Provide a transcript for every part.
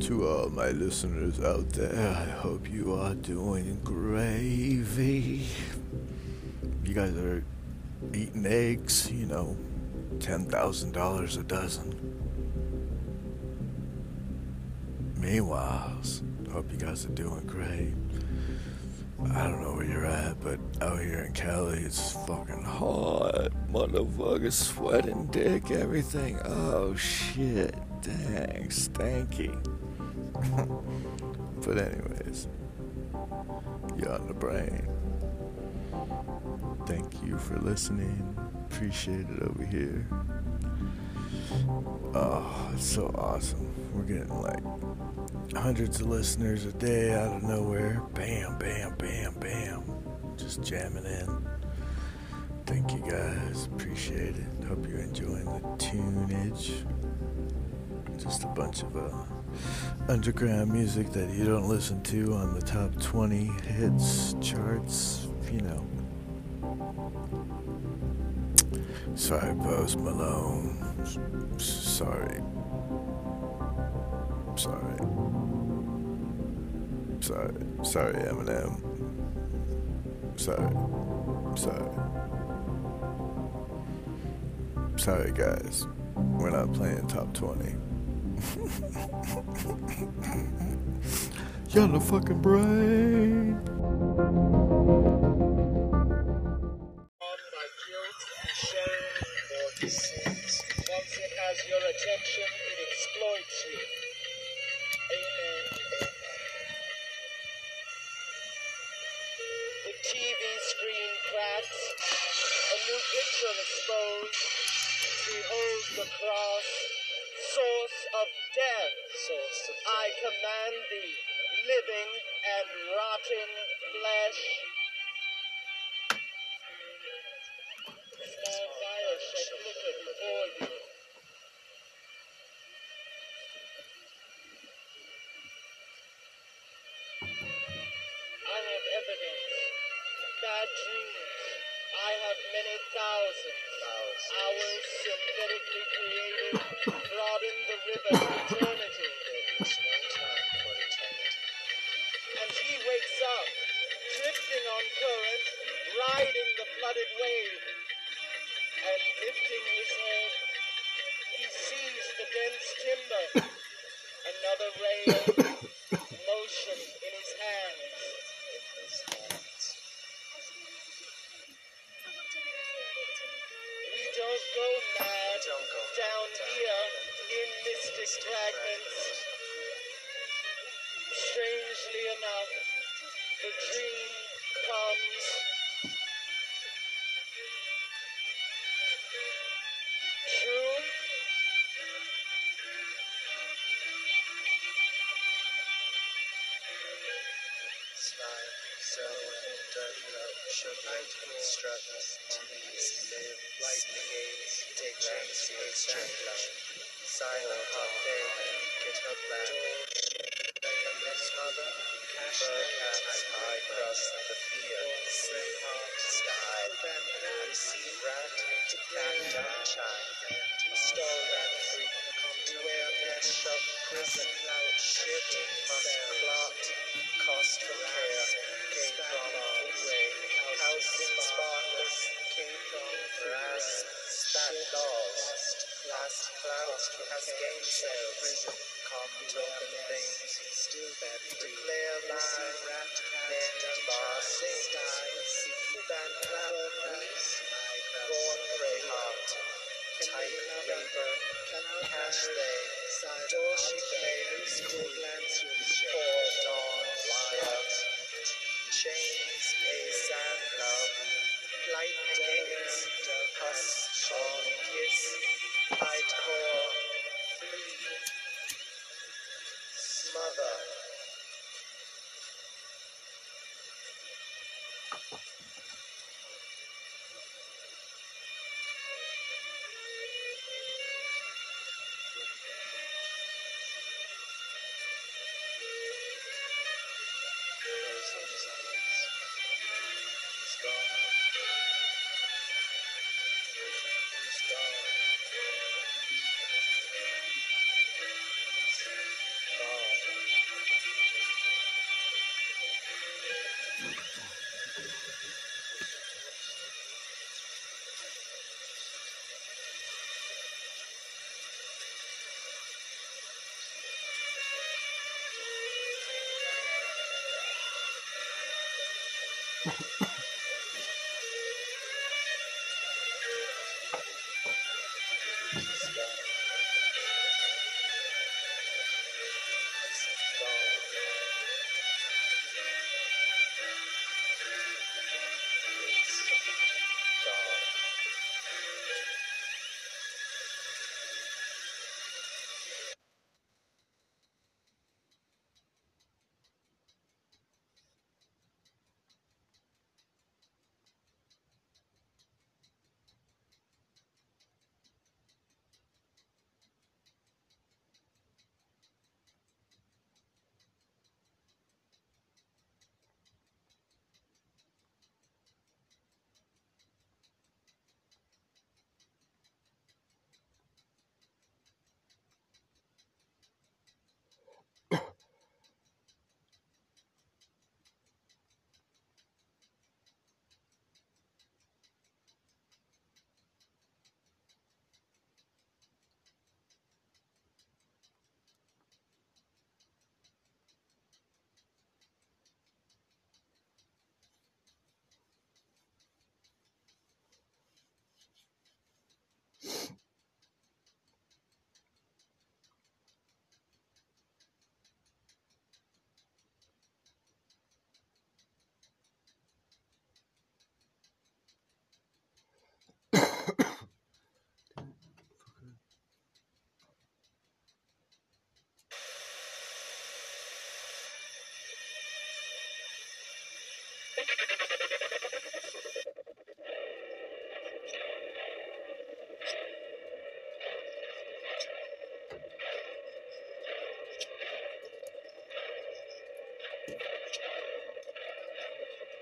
To all my listeners out there, I hope you are doing gravy. You guys are eating eggs, you know, $10,000 a dozen. Meanwhile, hope you guys are doing great. I don't know where you're at, but out here in Cali, it's fucking hot. Motherfucker, sweating, dick, everything. Oh shit, dang, stanky. but anyways, you're on the brain. Thank you for listening. Appreciate it over here. Oh, it's so awesome. We're getting like hundreds of listeners a day out of nowhere. Bam, bam, bam, bam. Just jamming in. Thank you guys. Appreciate it. Hope you're enjoying the tunage. Just a bunch of uh, underground music that you don't listen to on the top 20 hits charts, you know. Sorry, Post Malone. Sorry. Sorry. Sorry. Sorry, Eminem. Sorry. Sorry. Sorry, guys. We're not playing top 20. You're on the fucking brain. Synthetically created.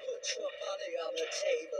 Put your money on the table,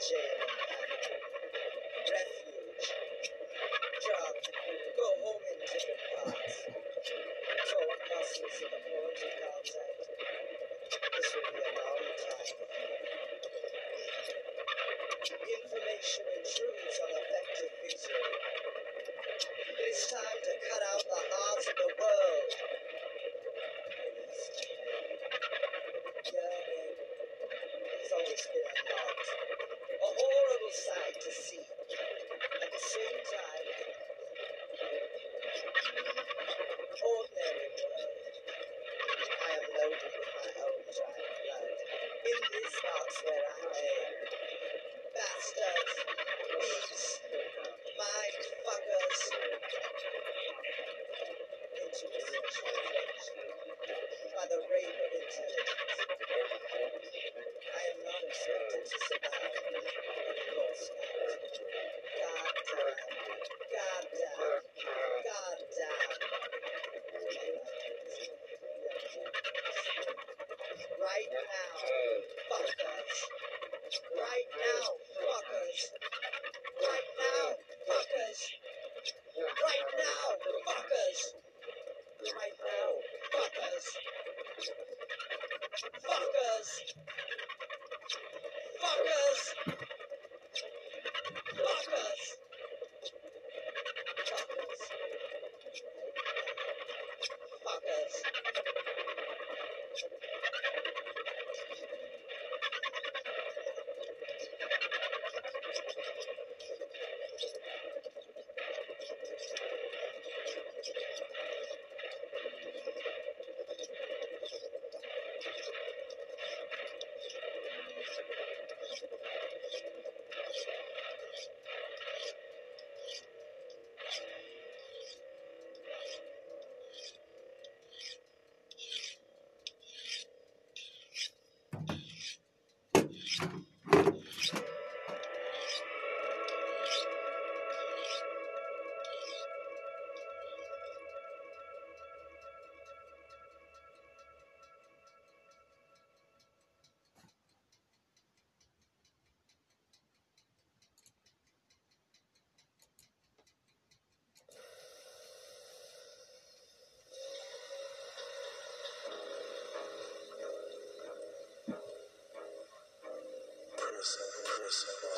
deny Prison,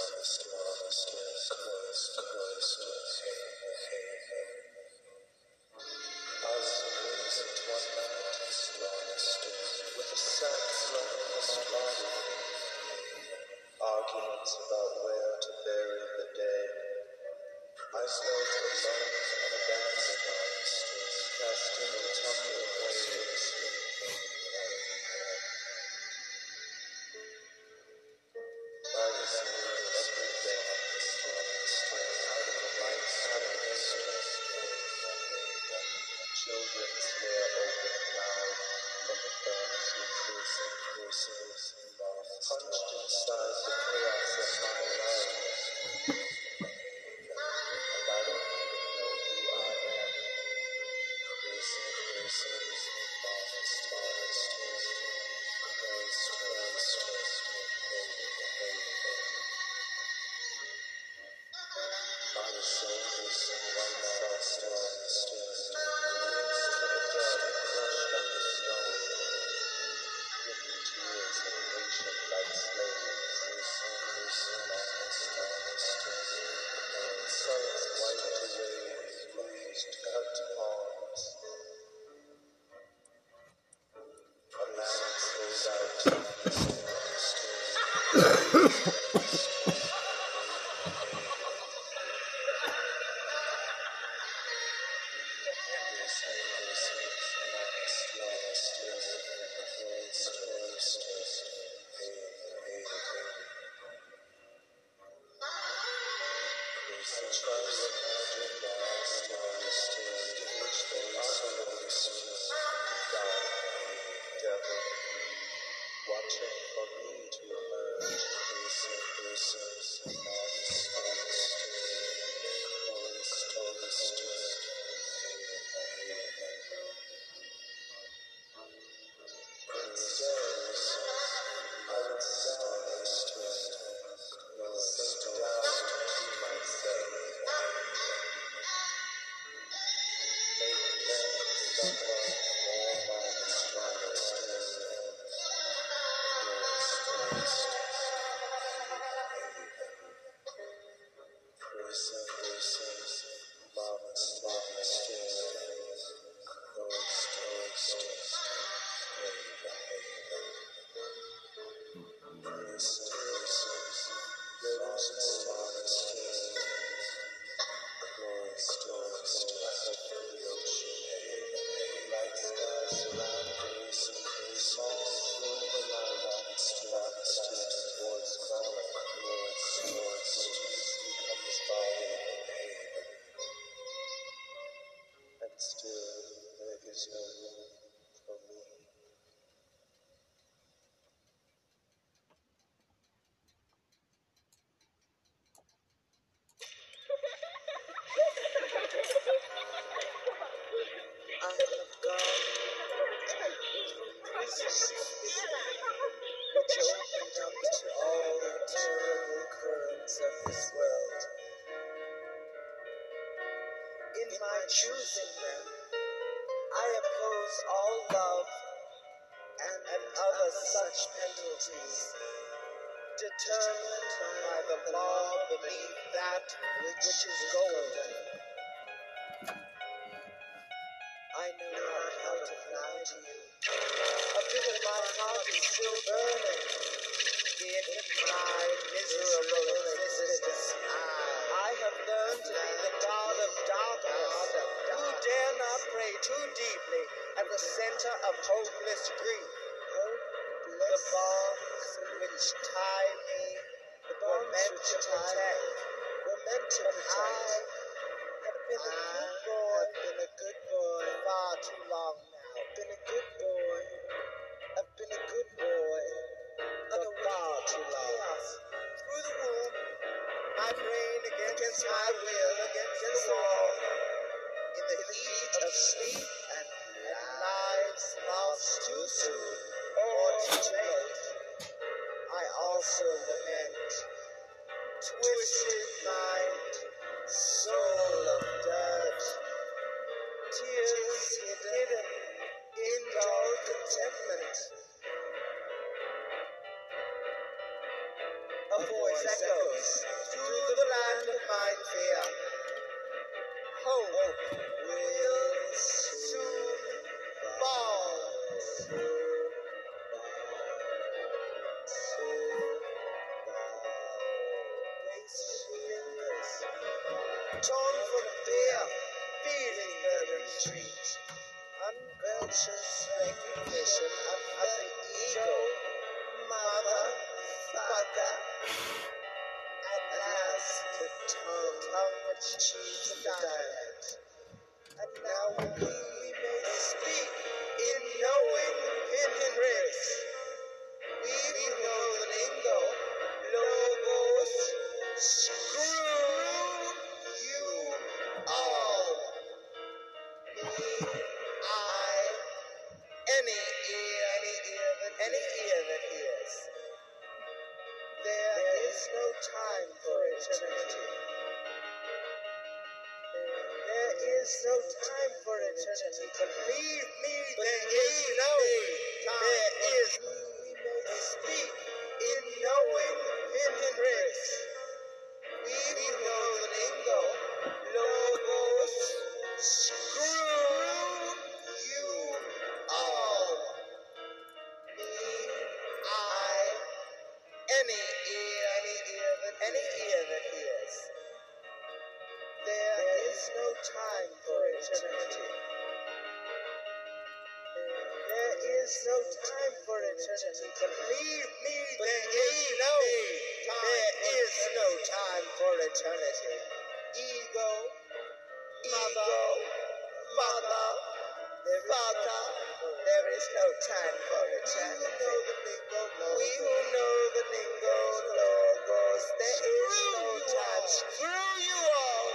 Ha ha ha! For determined by the law beneath that which is golden. Believe me, there is no there is no time for eternity. Ego, mother, mother, father. There is no time for eternity. We who know the lingo logos, there is no time. Screw you all.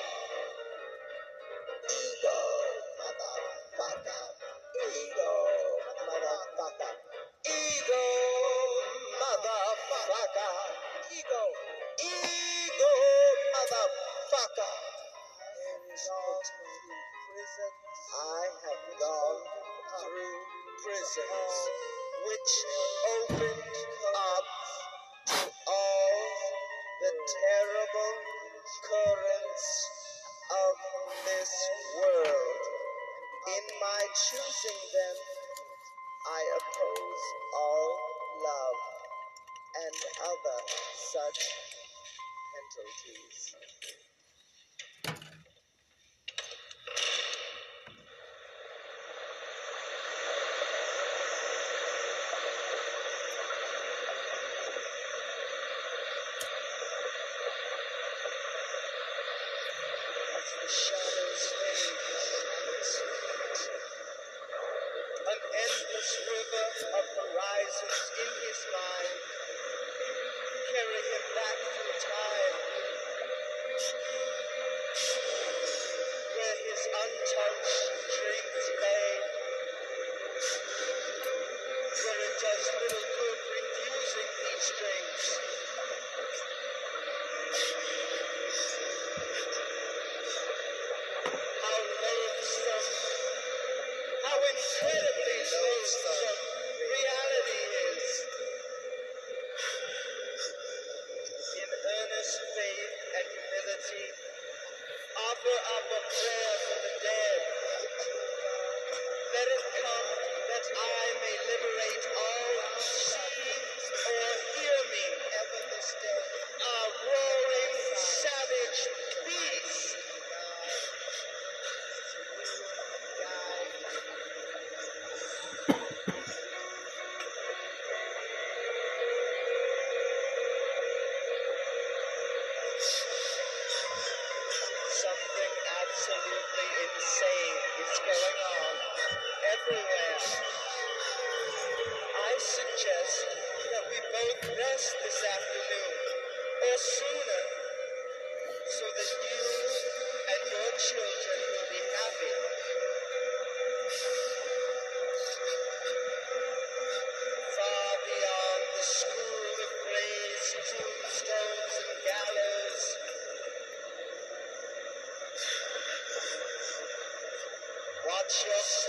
Watch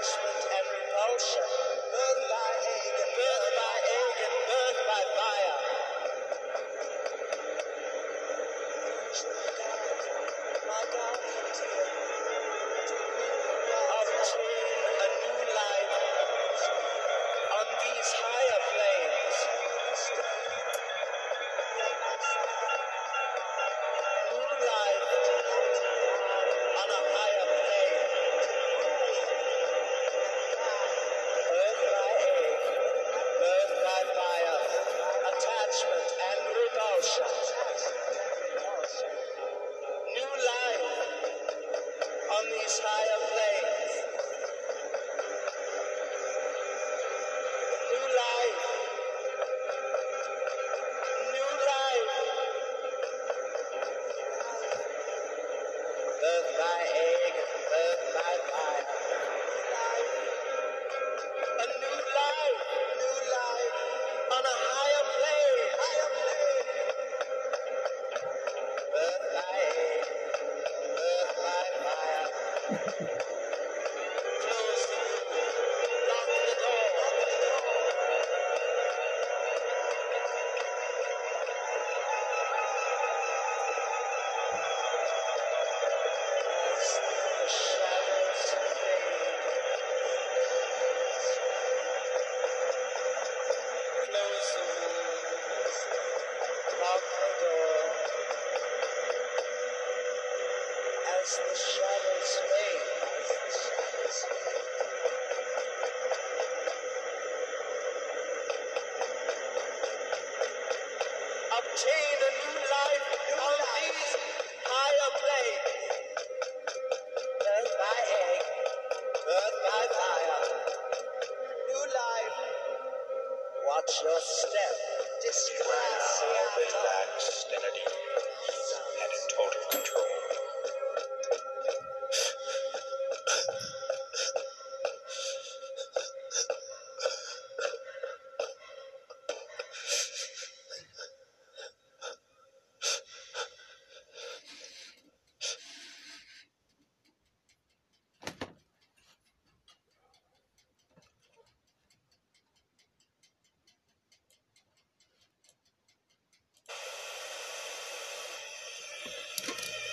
Attachment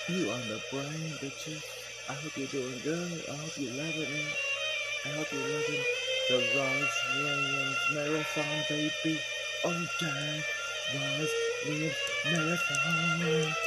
You on the brain, bitches. I hope you're doing good. I hope you're loving it. I hope you're loving the Rise Williams Marathon, baby. Oh, time, Rise Williams Marathon.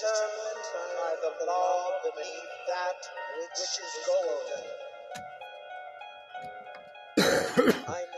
determined by the law beneath that which is golden.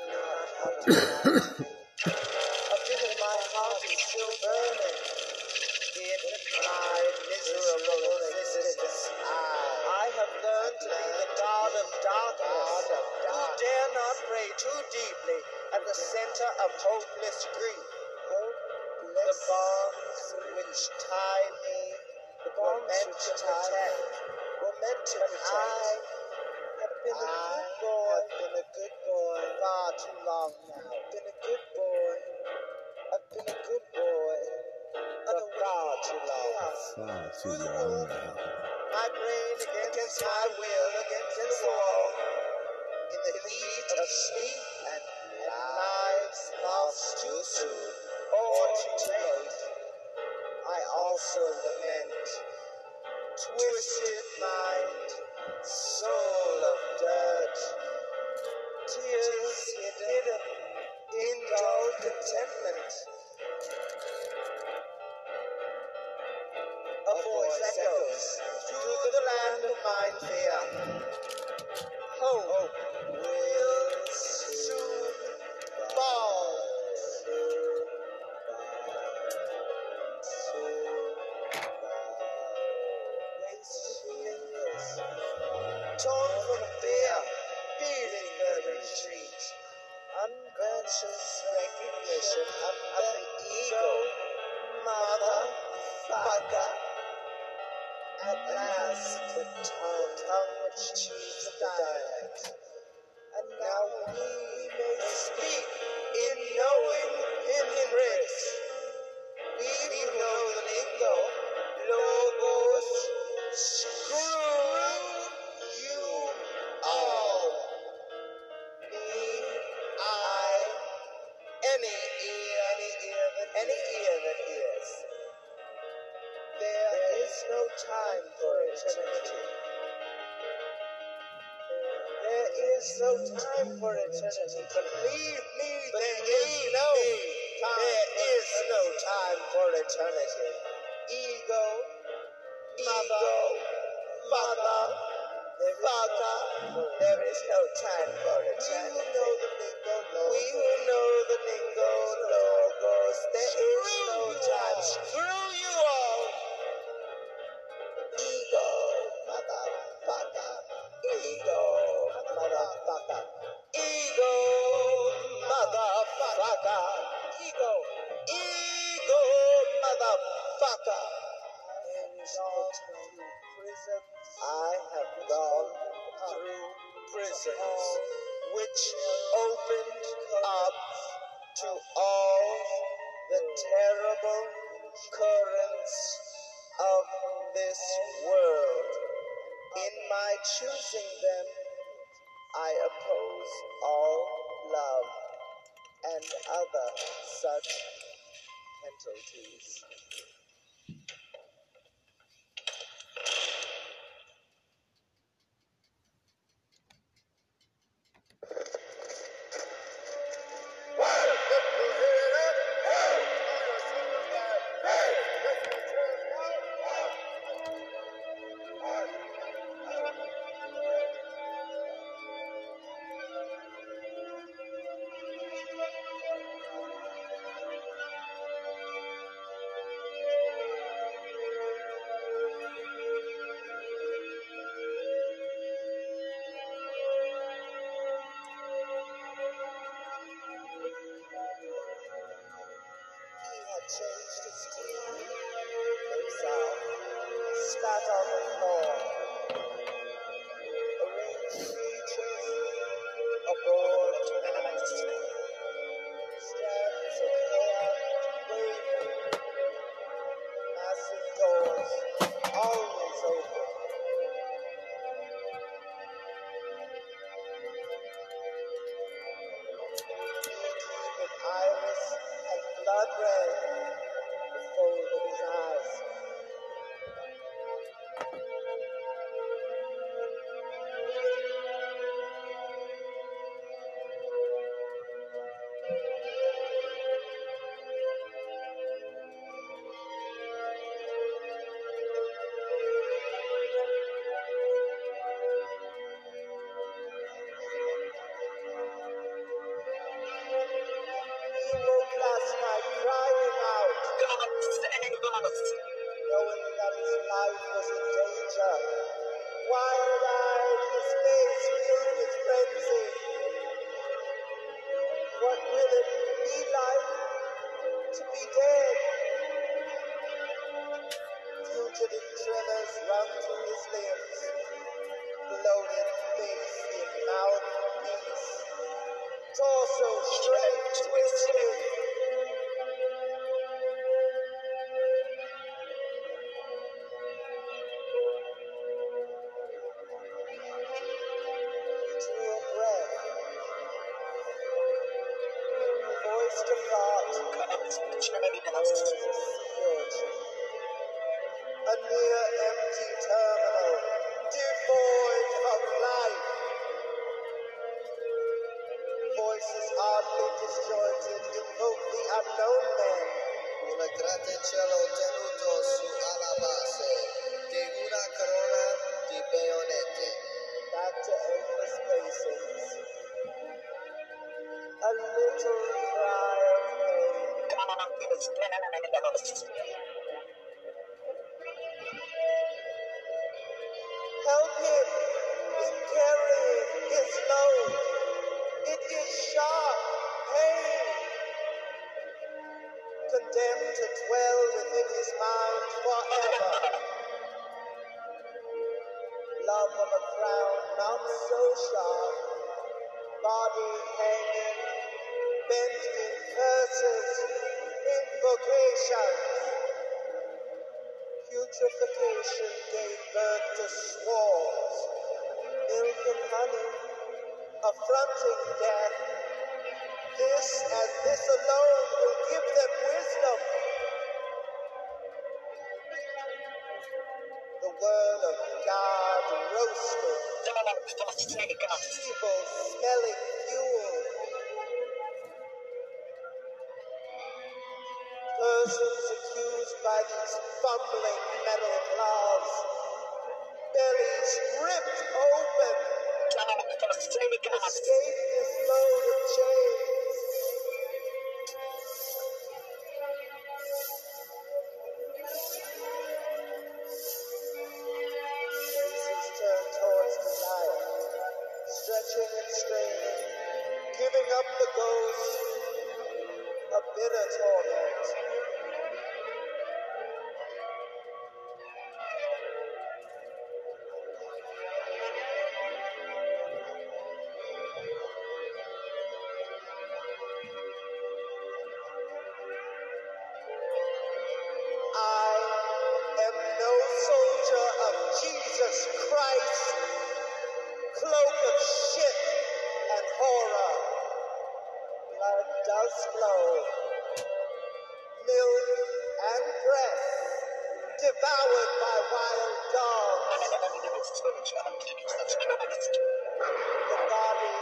the body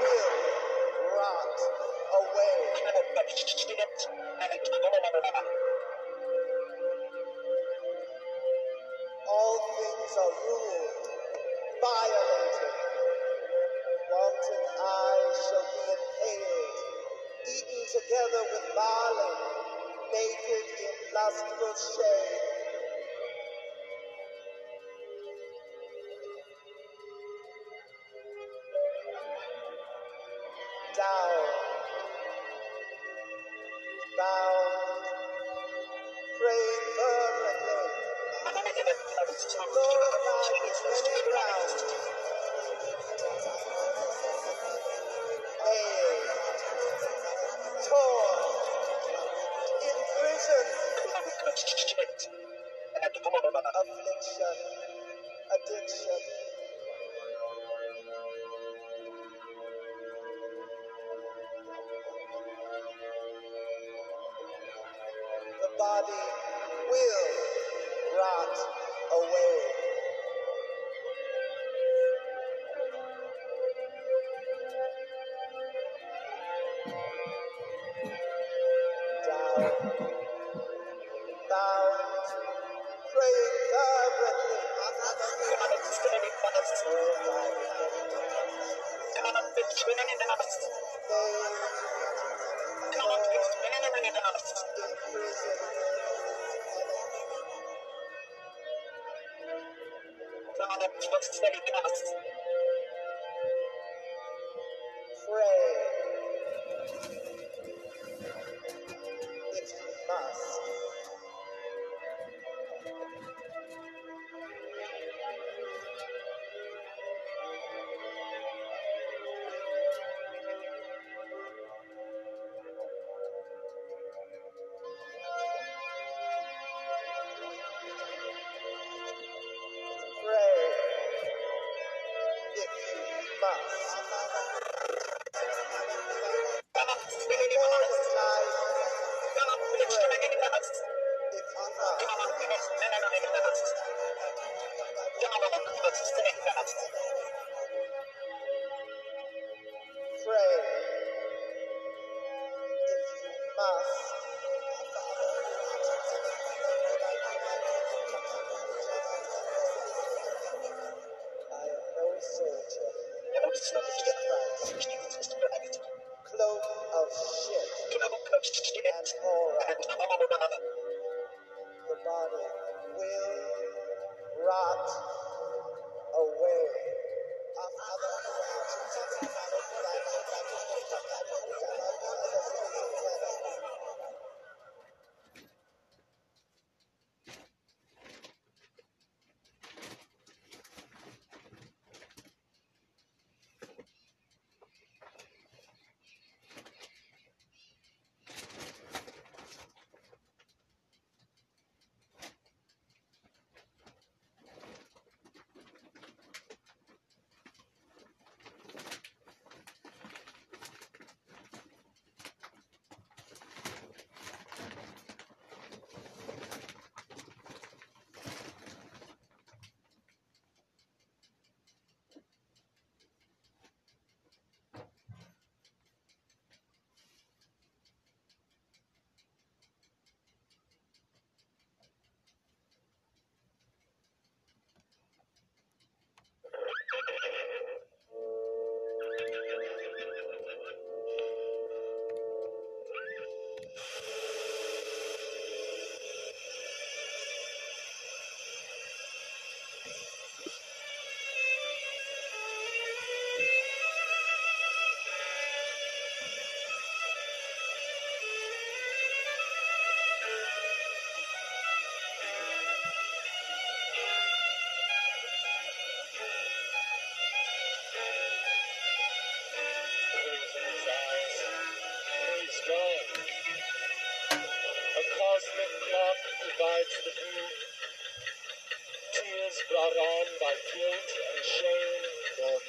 will rot away. All things are ruled, violated. Wanton eyes shall be impaled, eaten together with barley, naked in lustful shame.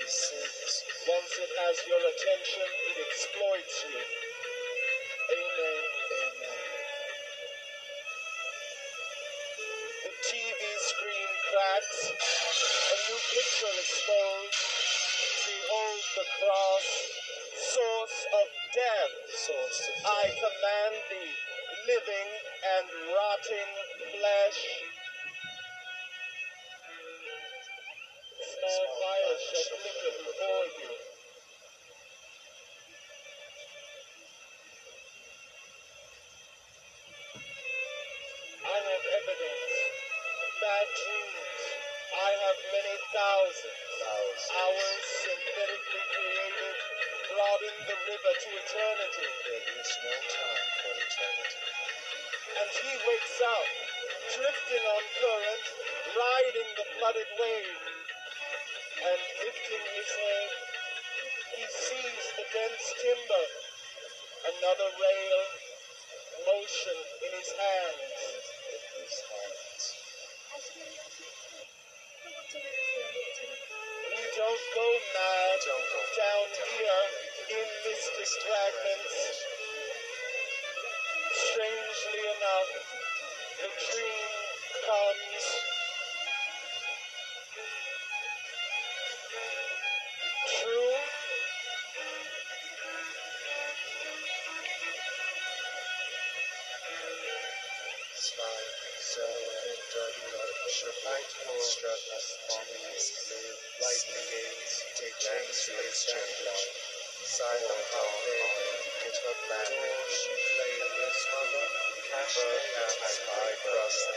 seeks. Once it has your attention, it exploits you. Amen. Amen. The TV screen cracks, a new picture exposed. Behold the cross, source of death. Source of death. I command thee, living and rotting flesh. exotic wave, and lifting his head, he sees the dense timber, another rail, motion in his hands. In his hands. We don't go mad down here in this Fragments. Strangely enough, the tree And I crust.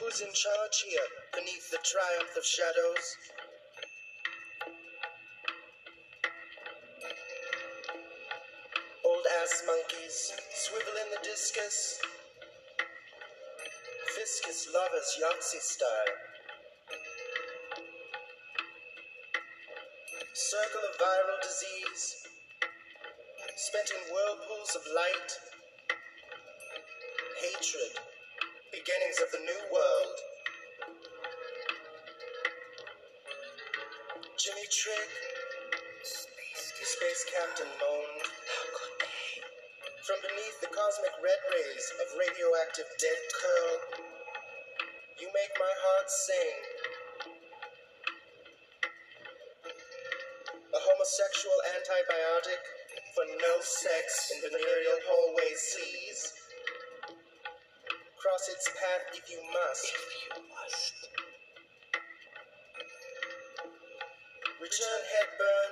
Who's in charge here beneath the triumph of shadows? Old ass monkeys swivel in the discus. Fiscus lovers Yahtzee style. Circle of viral disease, spent in whirlpools of light, hatred beginnings of the new world. Jimmy Trick, the space captain moaned. From beneath the cosmic red rays of radioactive dead curl, you make my heart sing. A homosexual antibiotic for no sex in the venereal hallway seas. Cross its path if you must. Return headburn.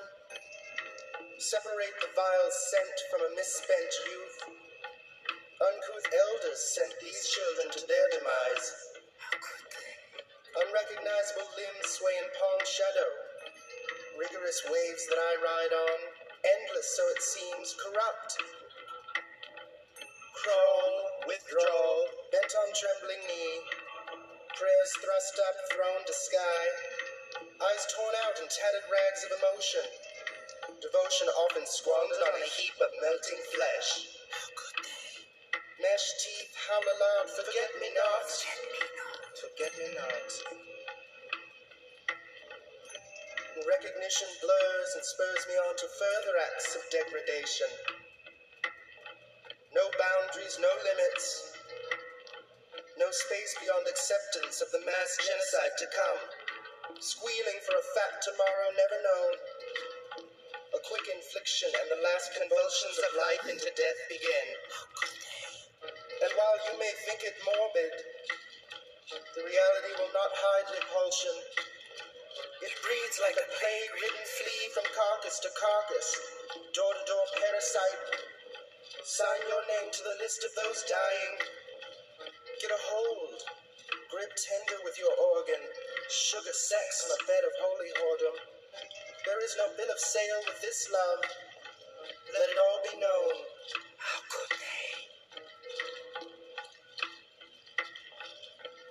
Separate the vile scent from a misspent youth. Uncouth elders sent these children to their demise. Unrecognizable limbs sway in palm shadow. Rigorous waves that I ride on, endless so it seems, corrupt. Thrust up, thrown to sky. Eyes torn out in tattered rags of emotion. Devotion often squandered on a heap of melting flesh. How could they? Mesh teeth howl aloud, forget me not. Forget me not. Recognition blurs and spurs me on to further acts of degradation. No boundaries, no limits. No space beyond acceptance of the mass genocide to come. Squealing for a fat tomorrow never known. A quick infliction and the last convulsions of life into death begin. And while you may think it morbid, the reality will not hide repulsion. It breeds like a plague ridden flea from carcass to carcass, door to door parasite. Sign your name to the list of those dying. Get a hold. Grip tender with your organ. Sugar sex on a bed of holy whoredom. There is no bill of sale with this love. Let it all be known. How could they?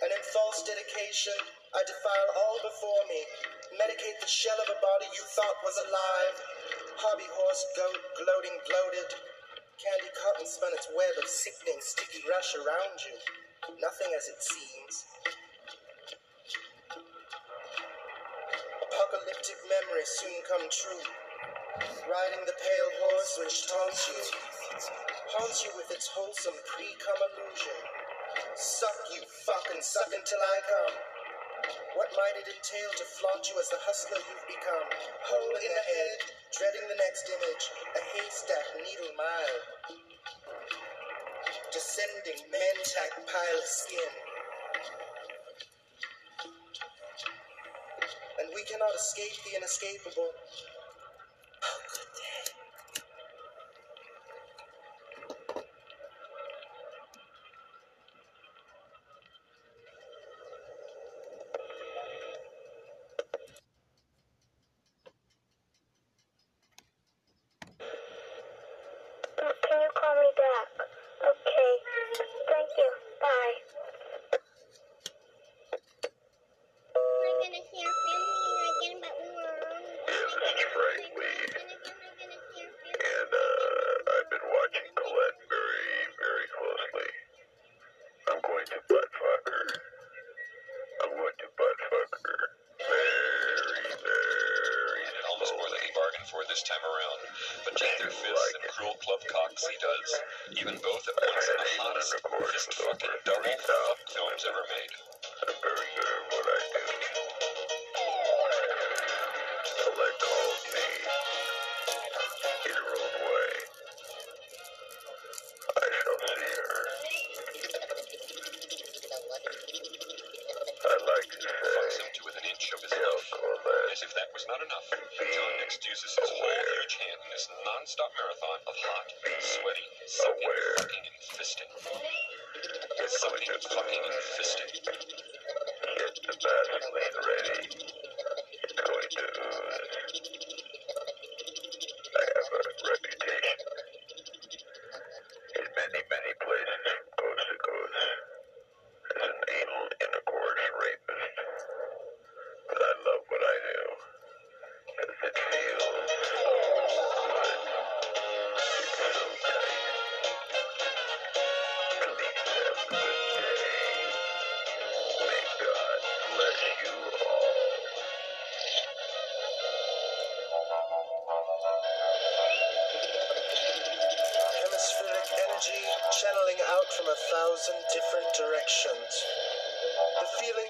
And in false dedication, I defile all before me. Medicate the shell of a body you thought was alive. Hobby horse goat gloating bloated. Candy cotton spun its web of sickening sticky rush around you. Nothing as it seems. Apocalyptic memory soon come true. Riding the pale horse which taunts you. Haunts you with its wholesome pre-cum illusion. Suck you fuck and suck until I come. What might it entail to flaunt you as the hustler you've become? Hole in the head, dreading the next image, a haystack needle mile. Descending mantac pile of skin. And we cannot escape the inescapable.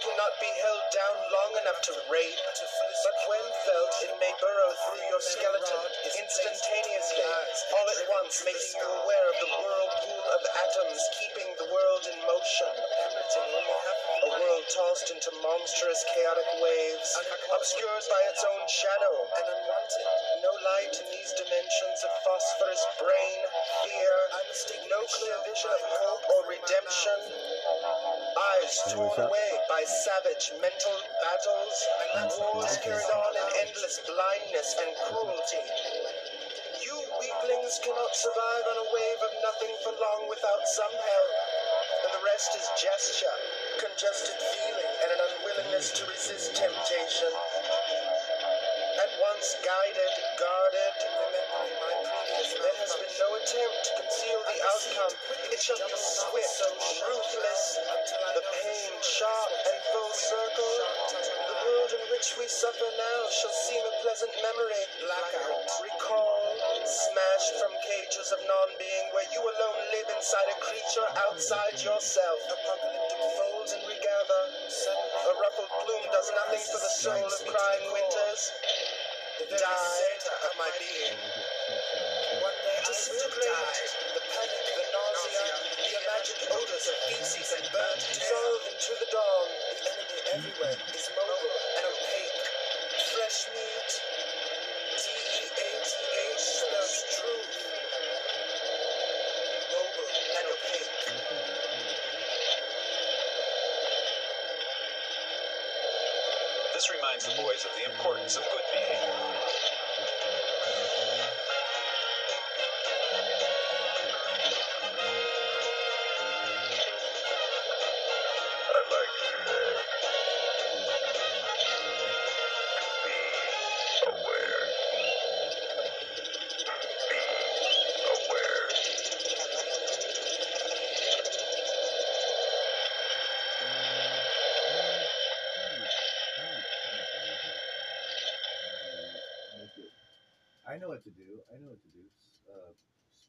Feeling cannot be held down long enough to rape, but when felt, it may burrow through your skeleton instantaneously, all at once, making you aware of the whirlpool of atoms keeping the world in motion. A world tossed into monstrous chaotic waves, obscured by its own shadow, and unwanted. No light in these dimensions of phosphorus brain, fear, no clear vision of hope or redemption. Eyes torn away savage mental battles, and wars carried on in endless blindness and cruelty. You weaklings cannot survive on a wave of nothing for long without some help, and the rest is gesture, congested feeling, and an unwillingness to resist temptation. At once guided, guarded, there outside yourself. Importance of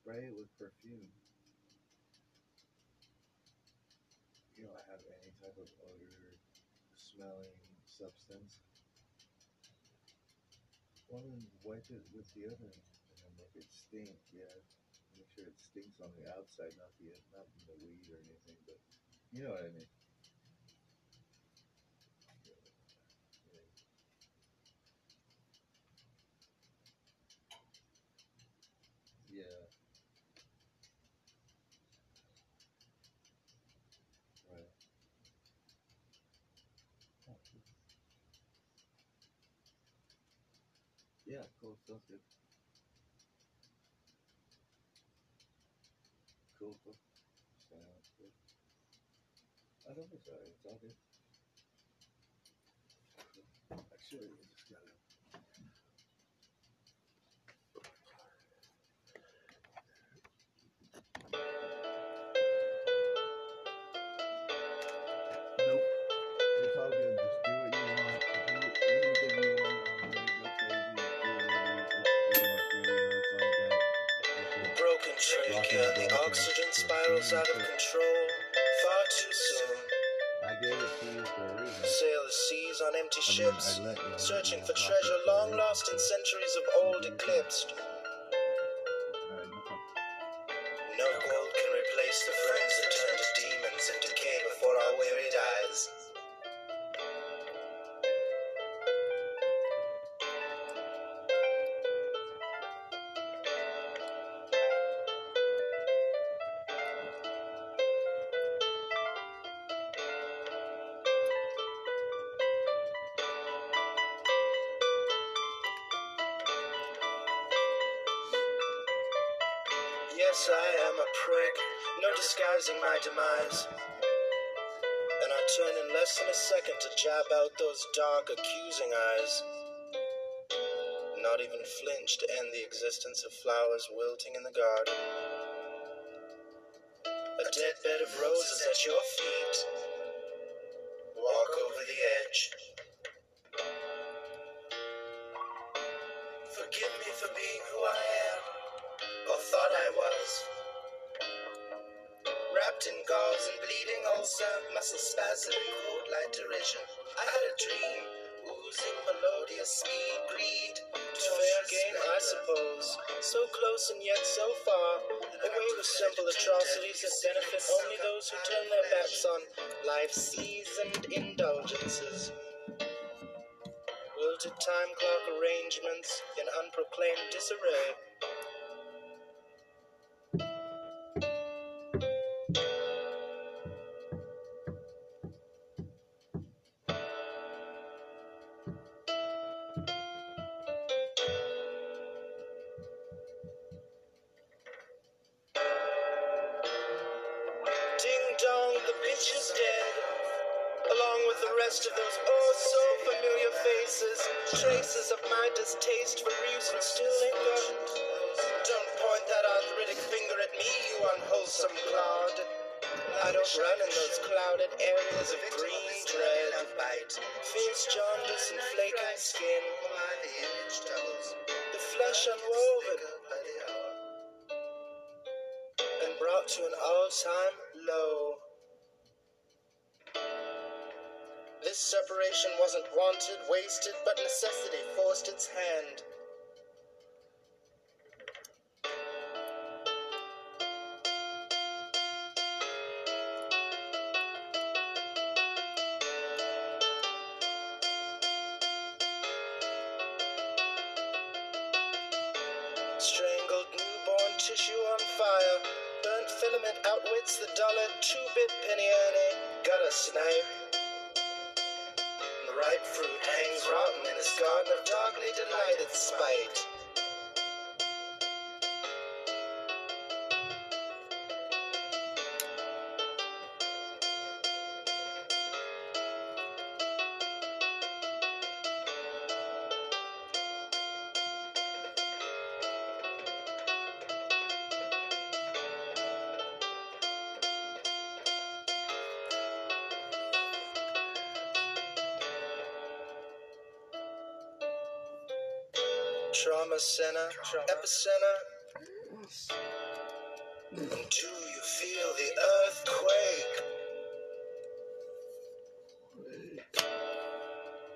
spray it with perfume. You don't have any type of odor, smelling substance. Well, then wipe it with deodorant and then make it stink. Yeah, make sure it stinks on the outside, not the not the weed or anything, but you know what I mean. Yeah. Yeah. Right. Yeah, cool. Cool. Uh, Sounds good. I don't think so. It's all good. Actually, we just gotta. Spirals out of control. Far too soon. I gave it to you for a reason. Sail the seas on empty I mean, ships, searching for treasure it for a long lost in centuries of old eclipsed. Those dark, accusing eyes. Not even flinch to end the existence of flowers wilting in the garden. A dead bed of roses at your feet. Trauma center, epicenter. And do you feel the earthquake?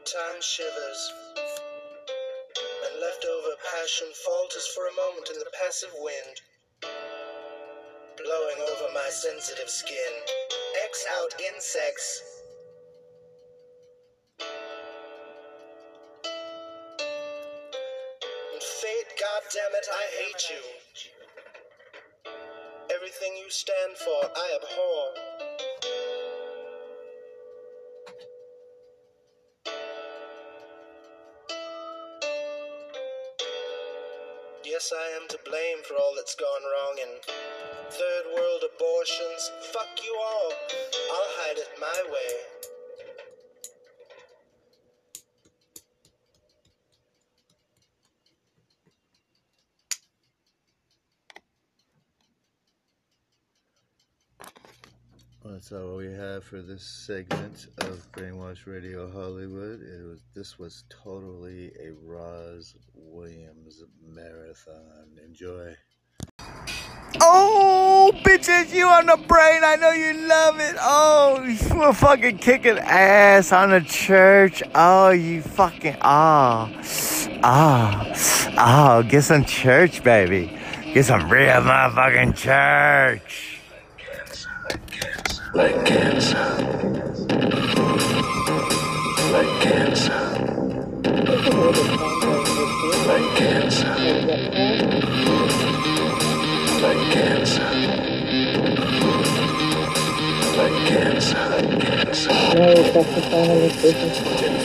Time shivers. And leftover passion falters for a moment in the passive wind, blowing over my sensitive skin. X out insects. That's all we have for this segment of Brainwashed Radio Hollywood. It was this was totally a Rozz Williams marathon. Enjoy. Oh, bitches, you on the brain. I know you love it. Oh, we're fucking kicking ass on the church. Oh, you fucking, oh, oh, oh, get some church, baby. Get some real motherfucking church. Like cancer. Like cancer. Like cancer. Like cancer. Like cancer. Like cancer. Thank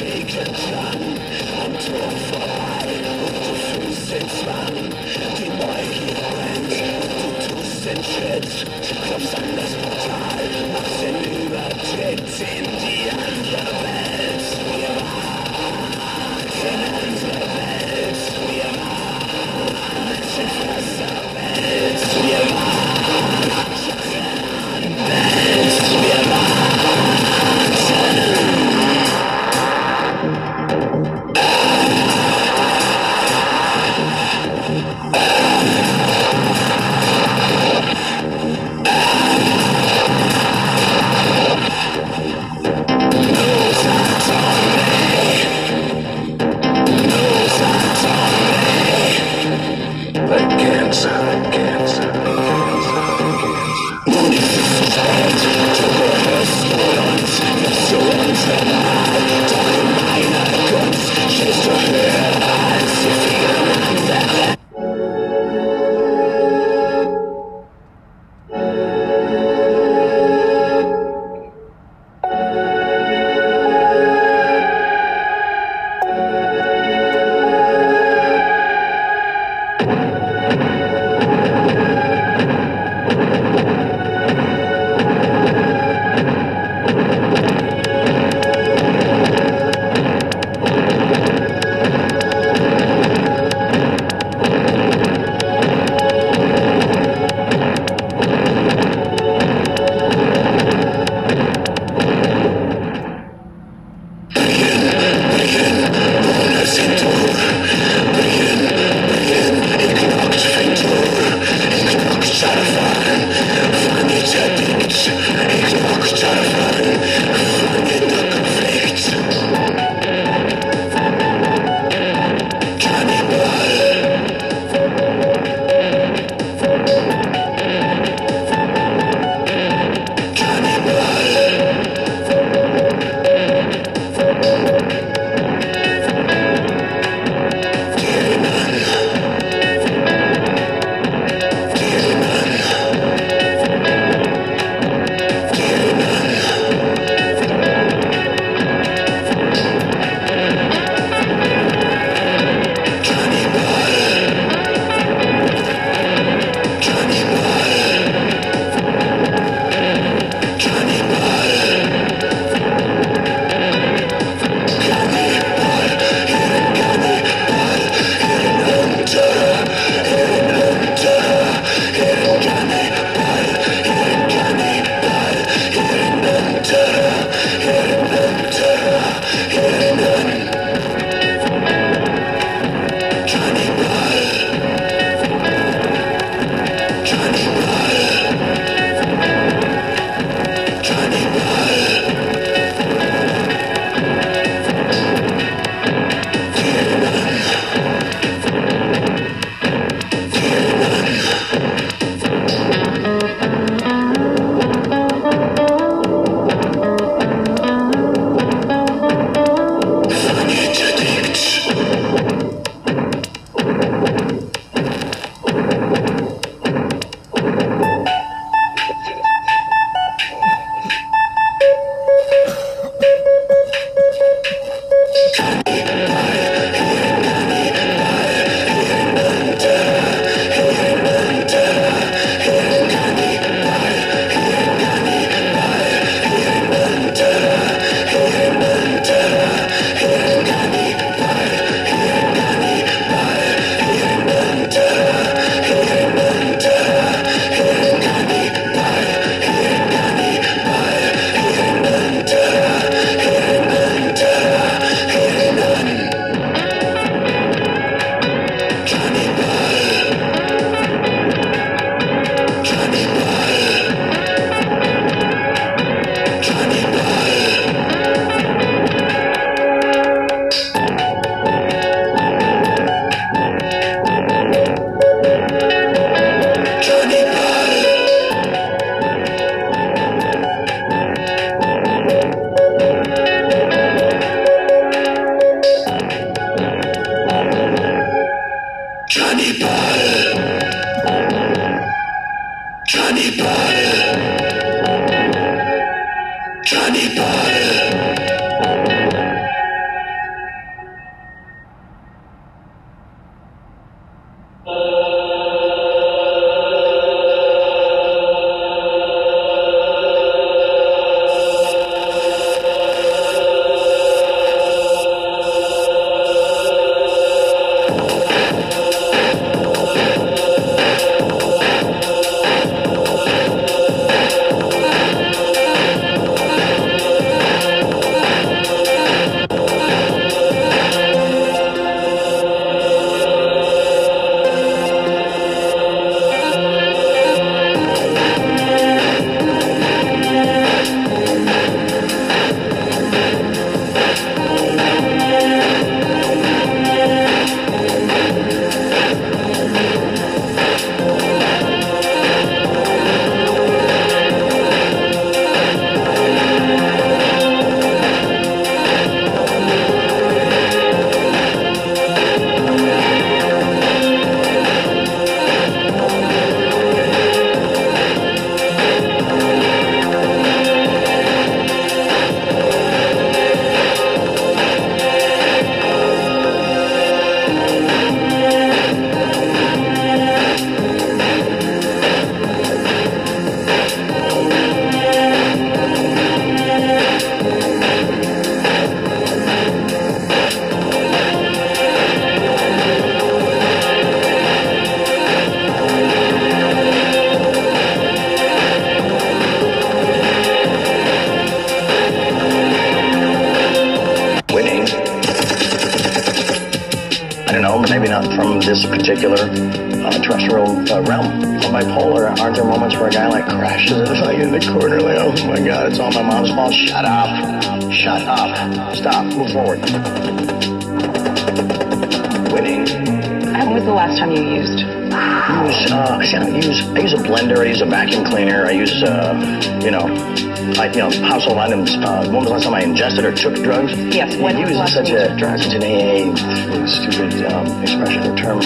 last such a took drugs? such an AA stupid um, expression or term.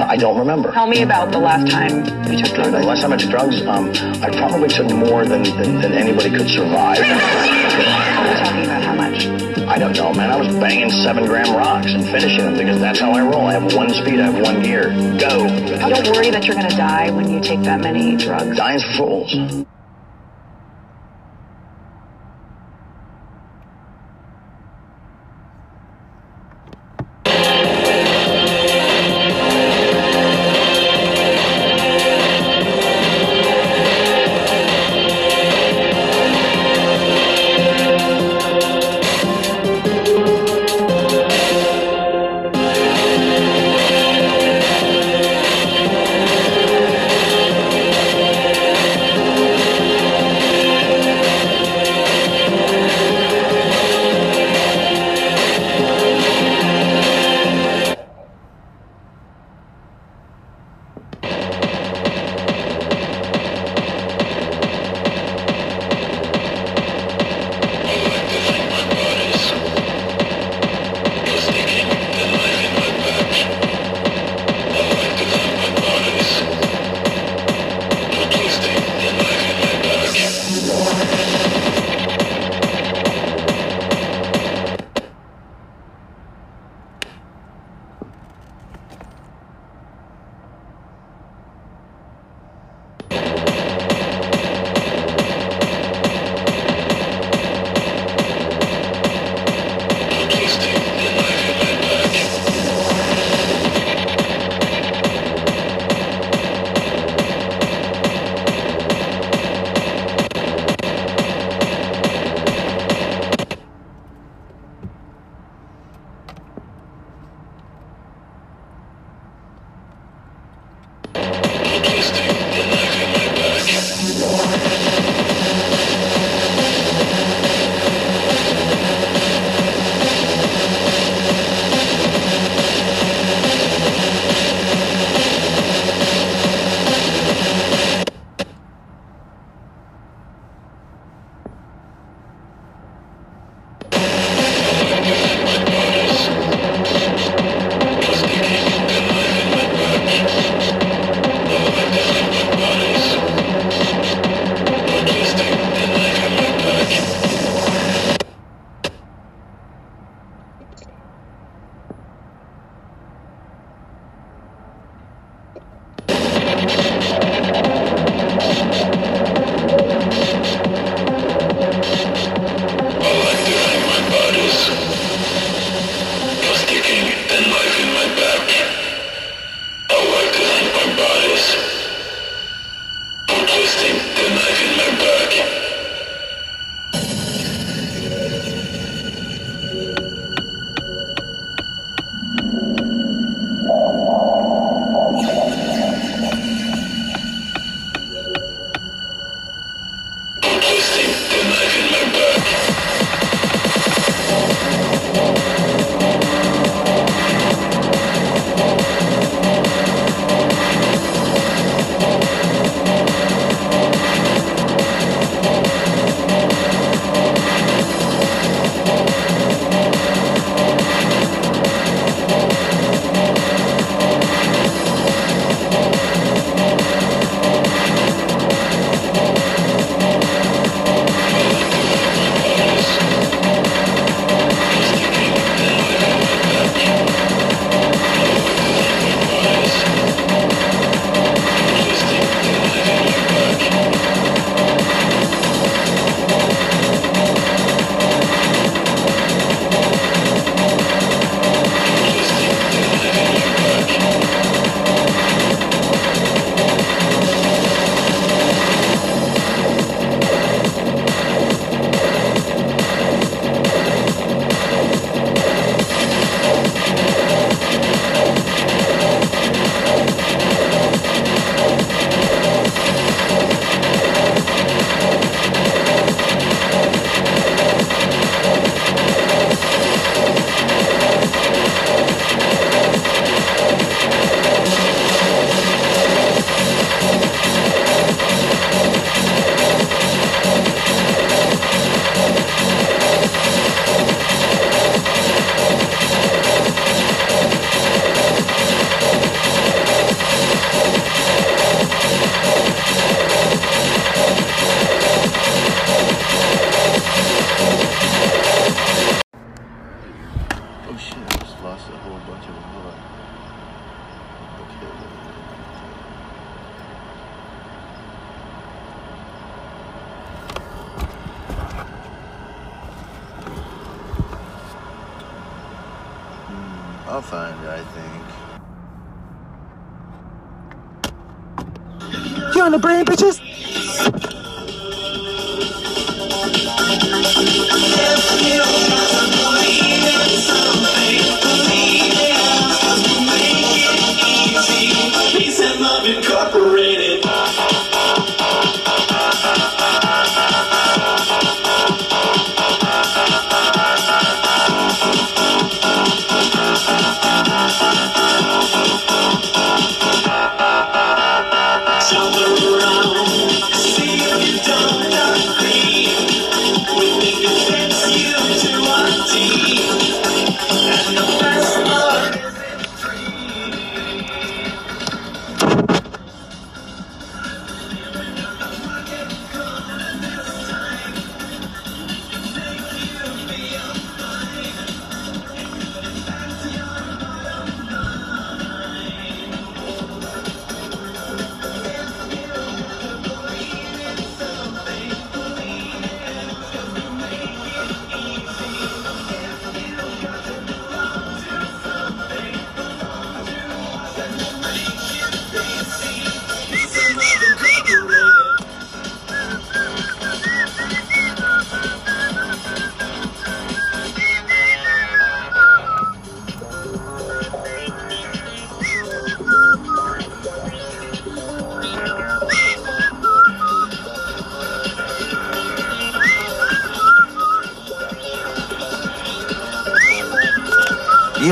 I don't remember. Tell me about the last time you took The drugs. last time I took drugs, um, I probably took more than, than, than anybody could survive. Talking about how much? I don't know, man. I was banging seven gram rocks and finishing them because that's how I roll. I have one speed, I have one gear. Go. You don't worry that you're going to die when you take that many drugs. Dying's for fools.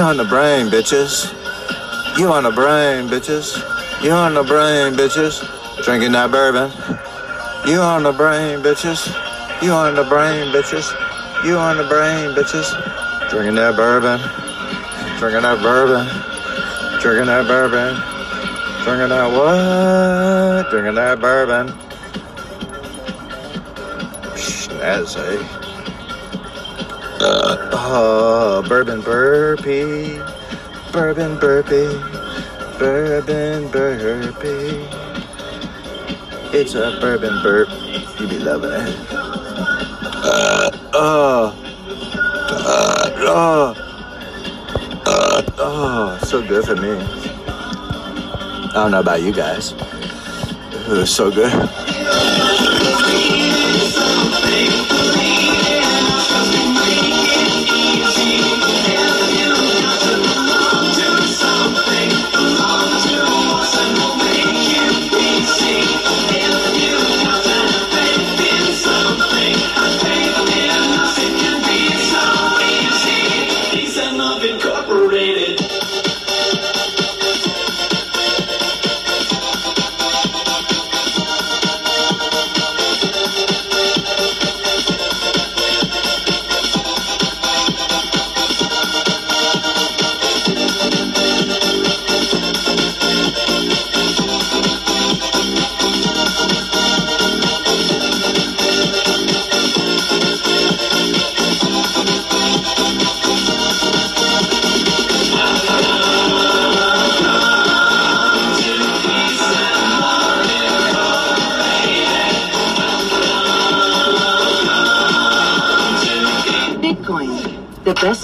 On the brain, bitches. You on the brain, bitches. You on the brain, bitches. Drinking that bourbon. You on the brain, bitches. You on the brain, bitches. You on the brain, bitches. Drinking that bourbon. Drinking that bourbon. Drinking that bourbon. Drinking that what? Drinking that bourbon. Snazzy. Oh, bourbon burpee, bourbon burpee, bourbon burpee. It's a bourbon burp. You be loving it. Uh, oh, uh, oh, uh, oh, so good for me. I don't know about you guys. It was so good.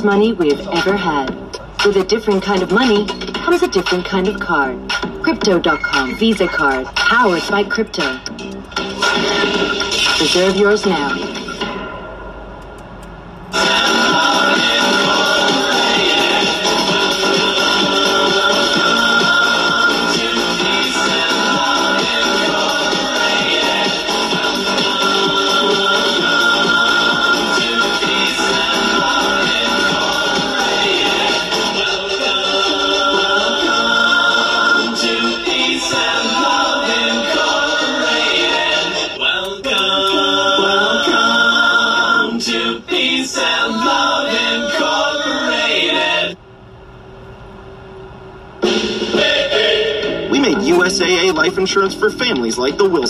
Money we've ever had. With a different kind of money comes a different kind of card. Crypto.com Visa card, powered by crypto. Reserve yours now.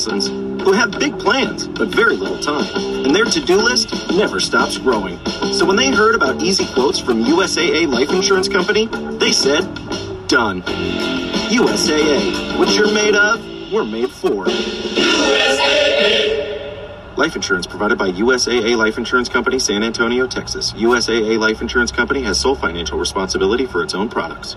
Wilsons, who have big plans but very little time, and their to-do list never stops growing. So when they heard about easy quotes from USAA Life Insurance Company, they said, done. USAA, what you're made of, we're made for. USAA. Life insurance provided by USAA Life Insurance Company, San Antonio, Texas. USAA Life Insurance Company has sole financial responsibility for its own products.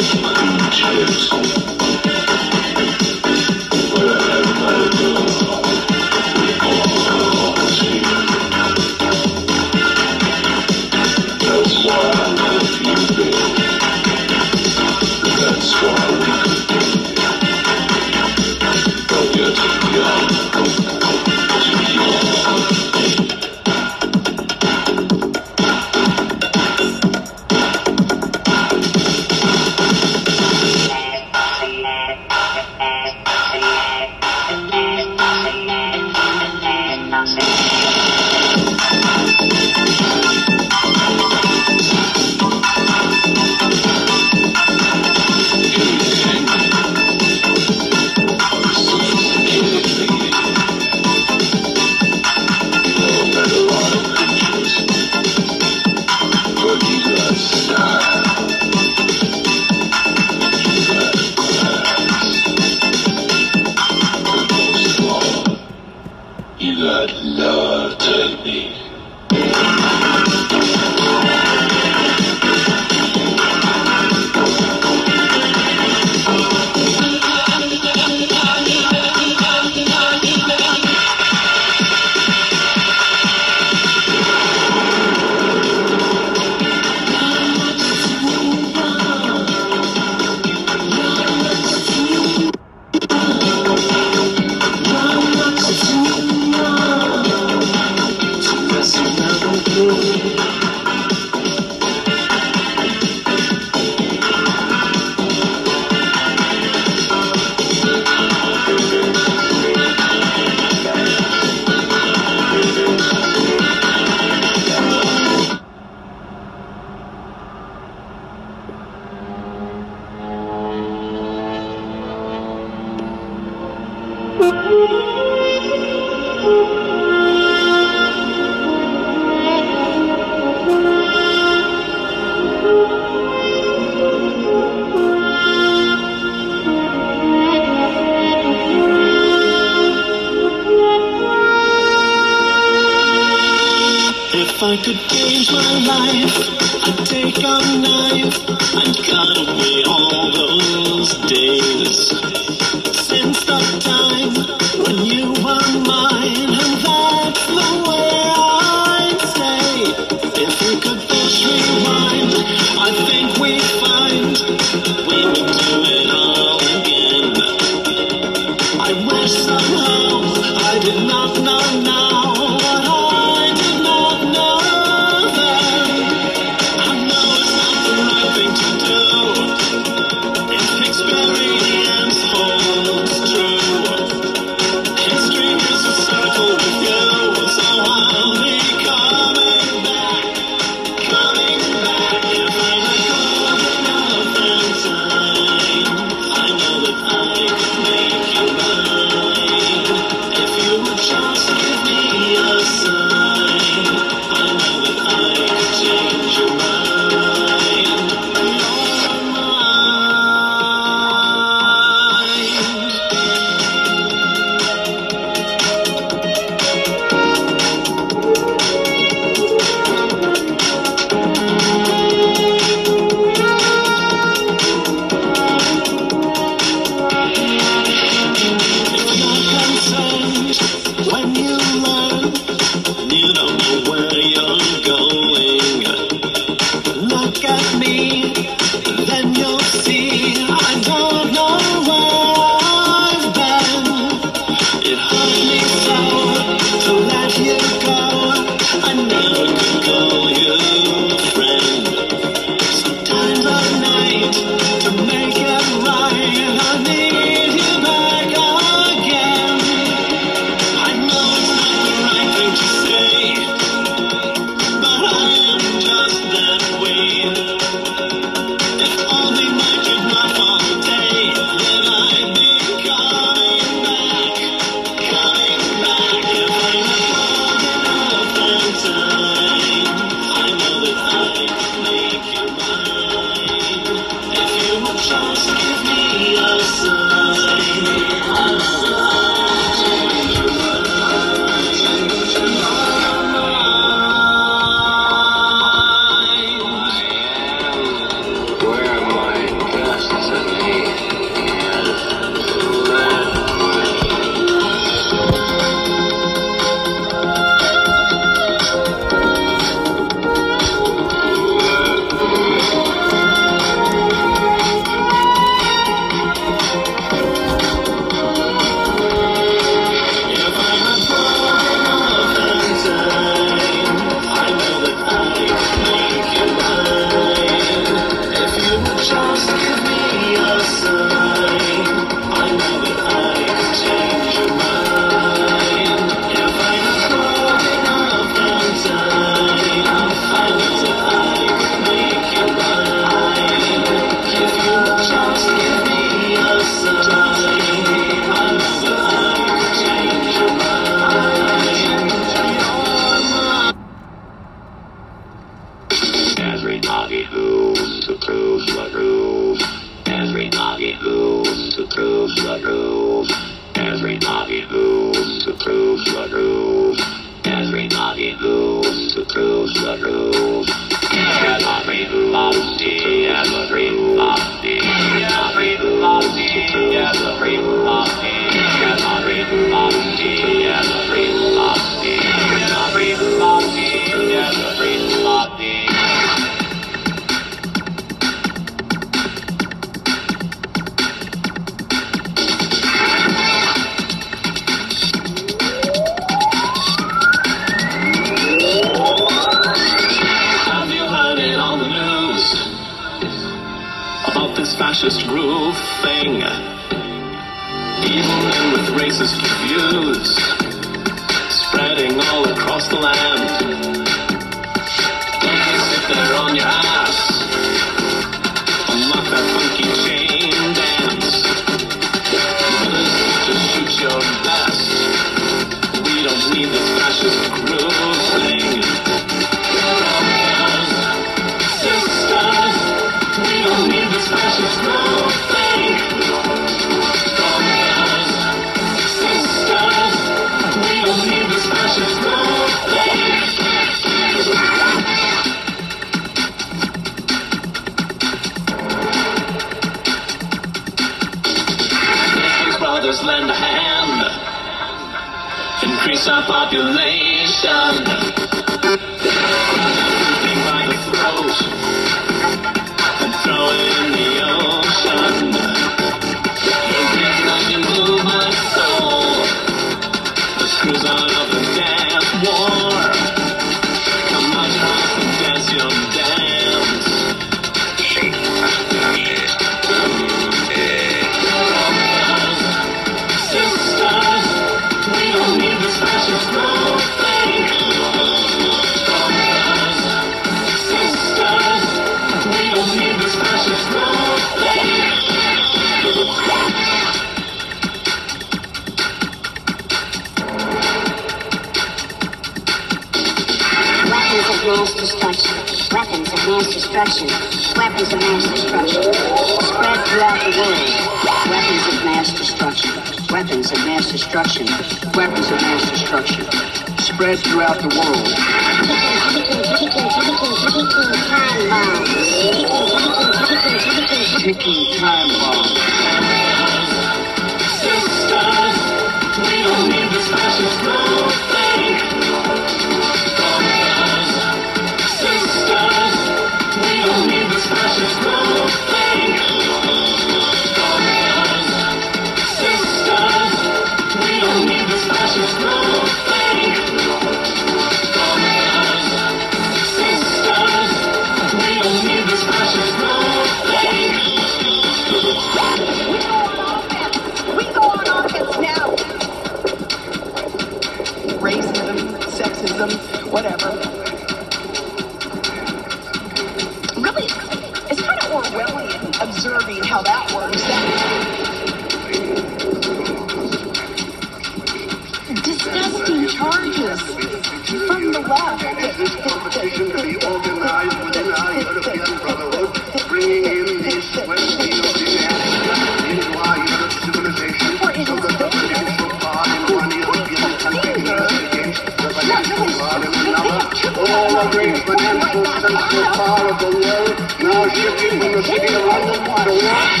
We're keeping the world apart. We're not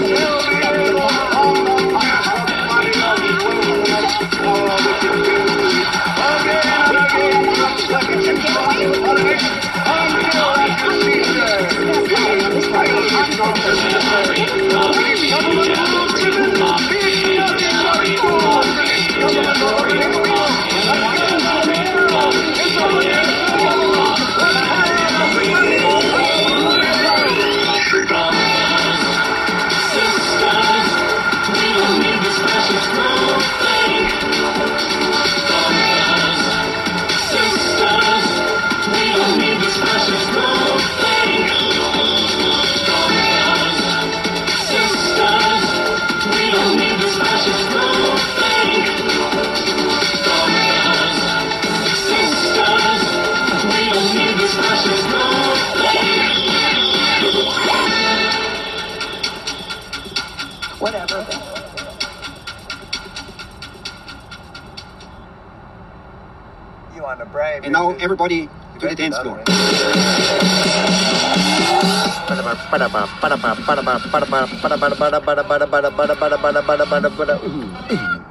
the world. everybody to the dance floor. Ooh.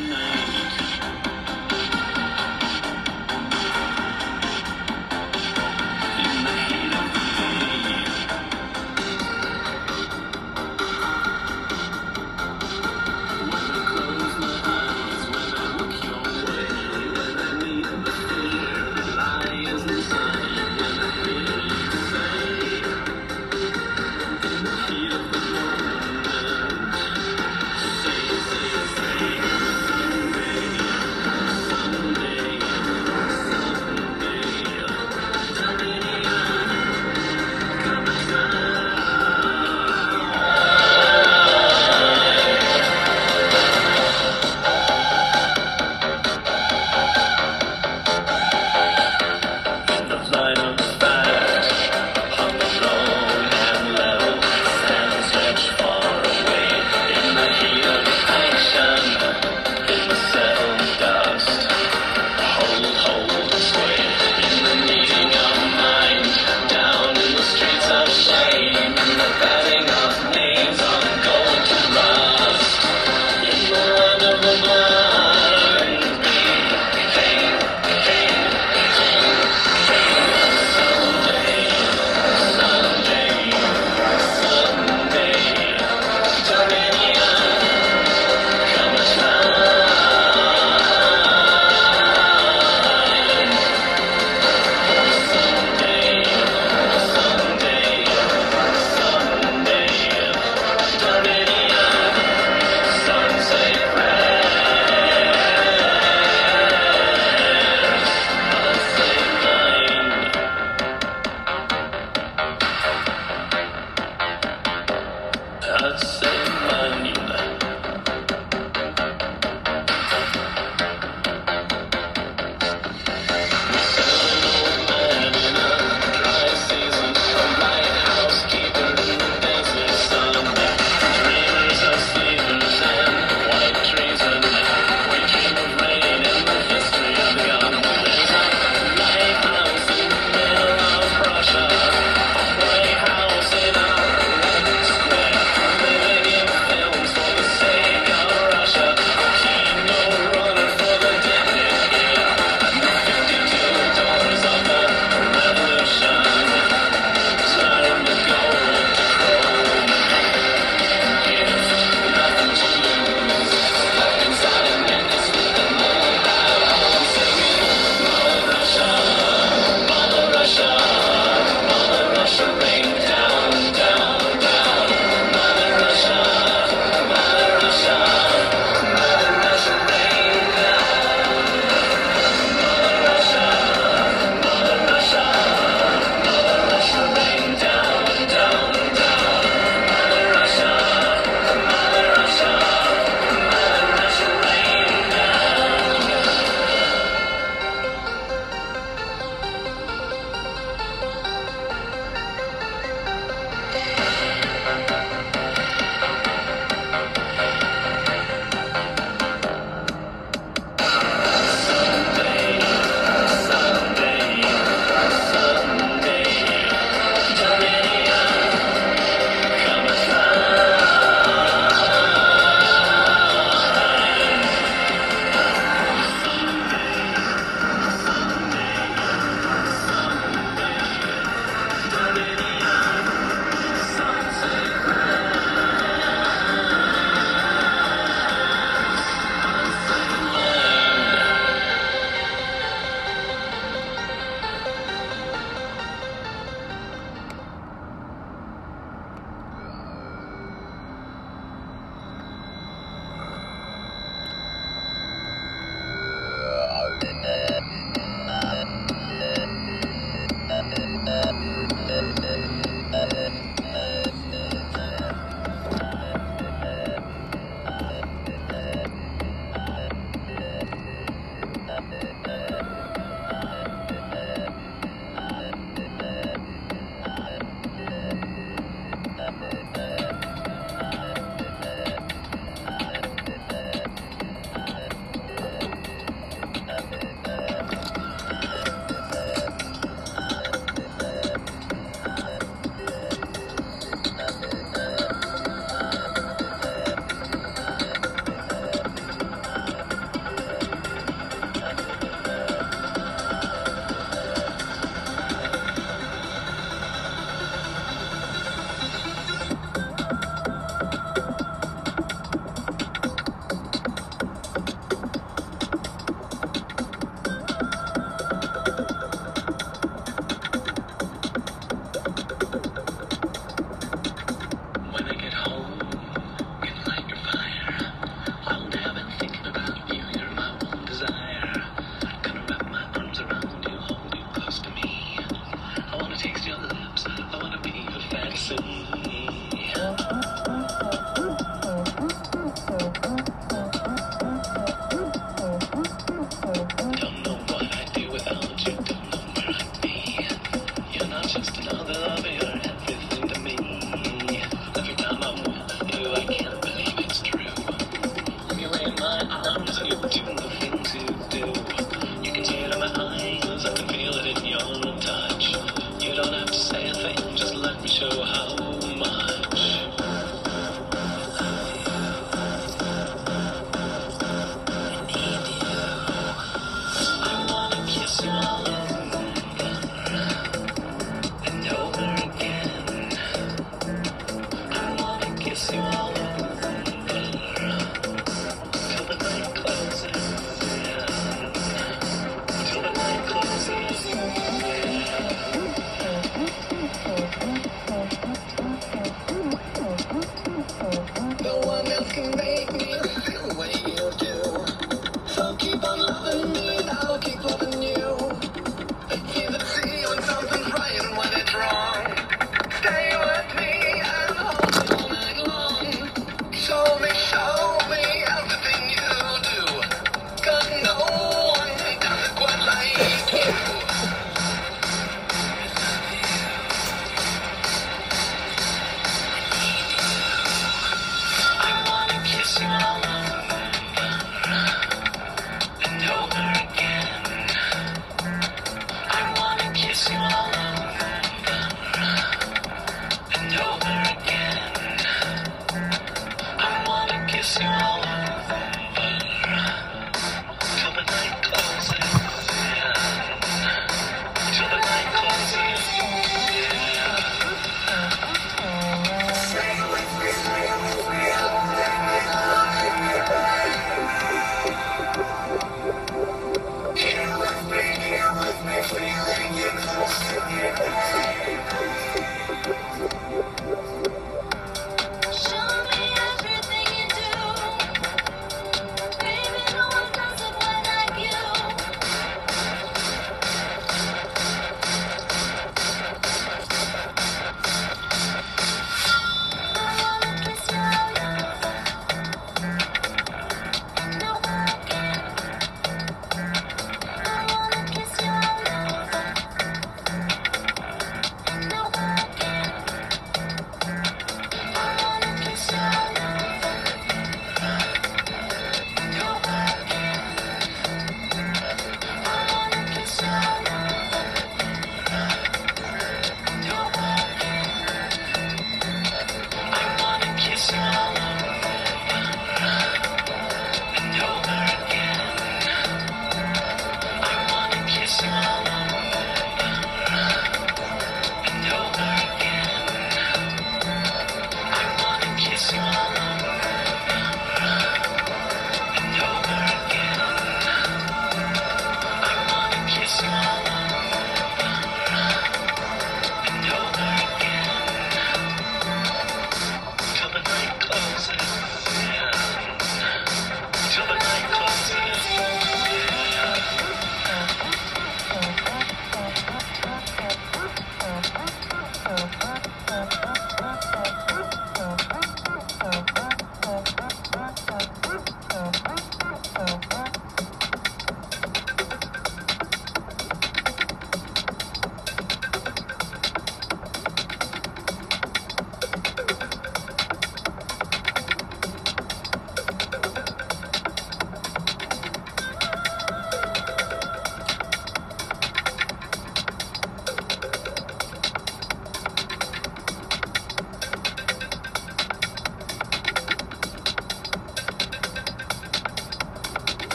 いいね。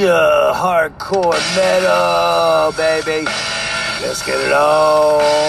Hardcore metal, baby. Let's get it on.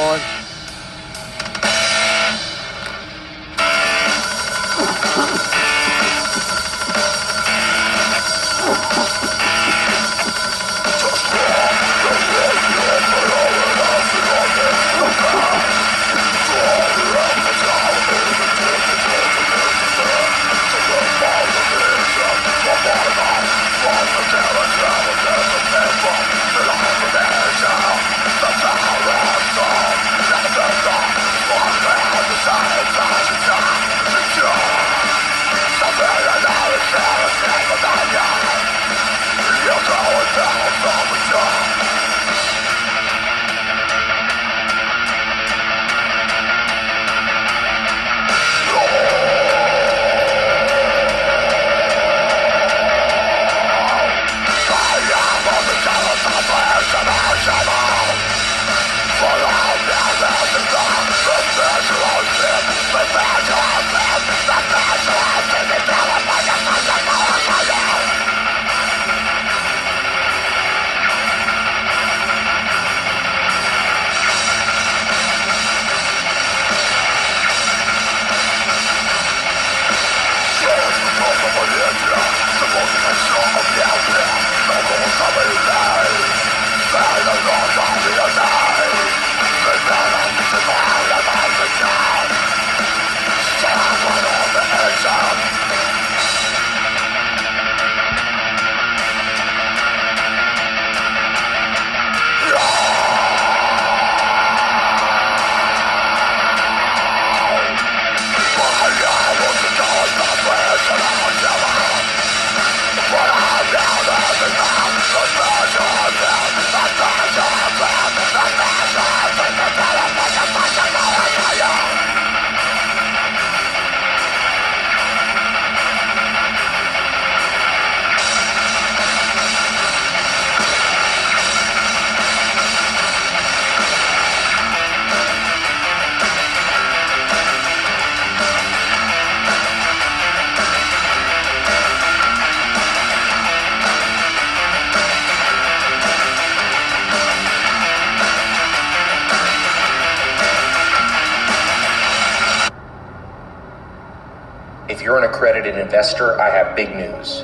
Investor, I have big news.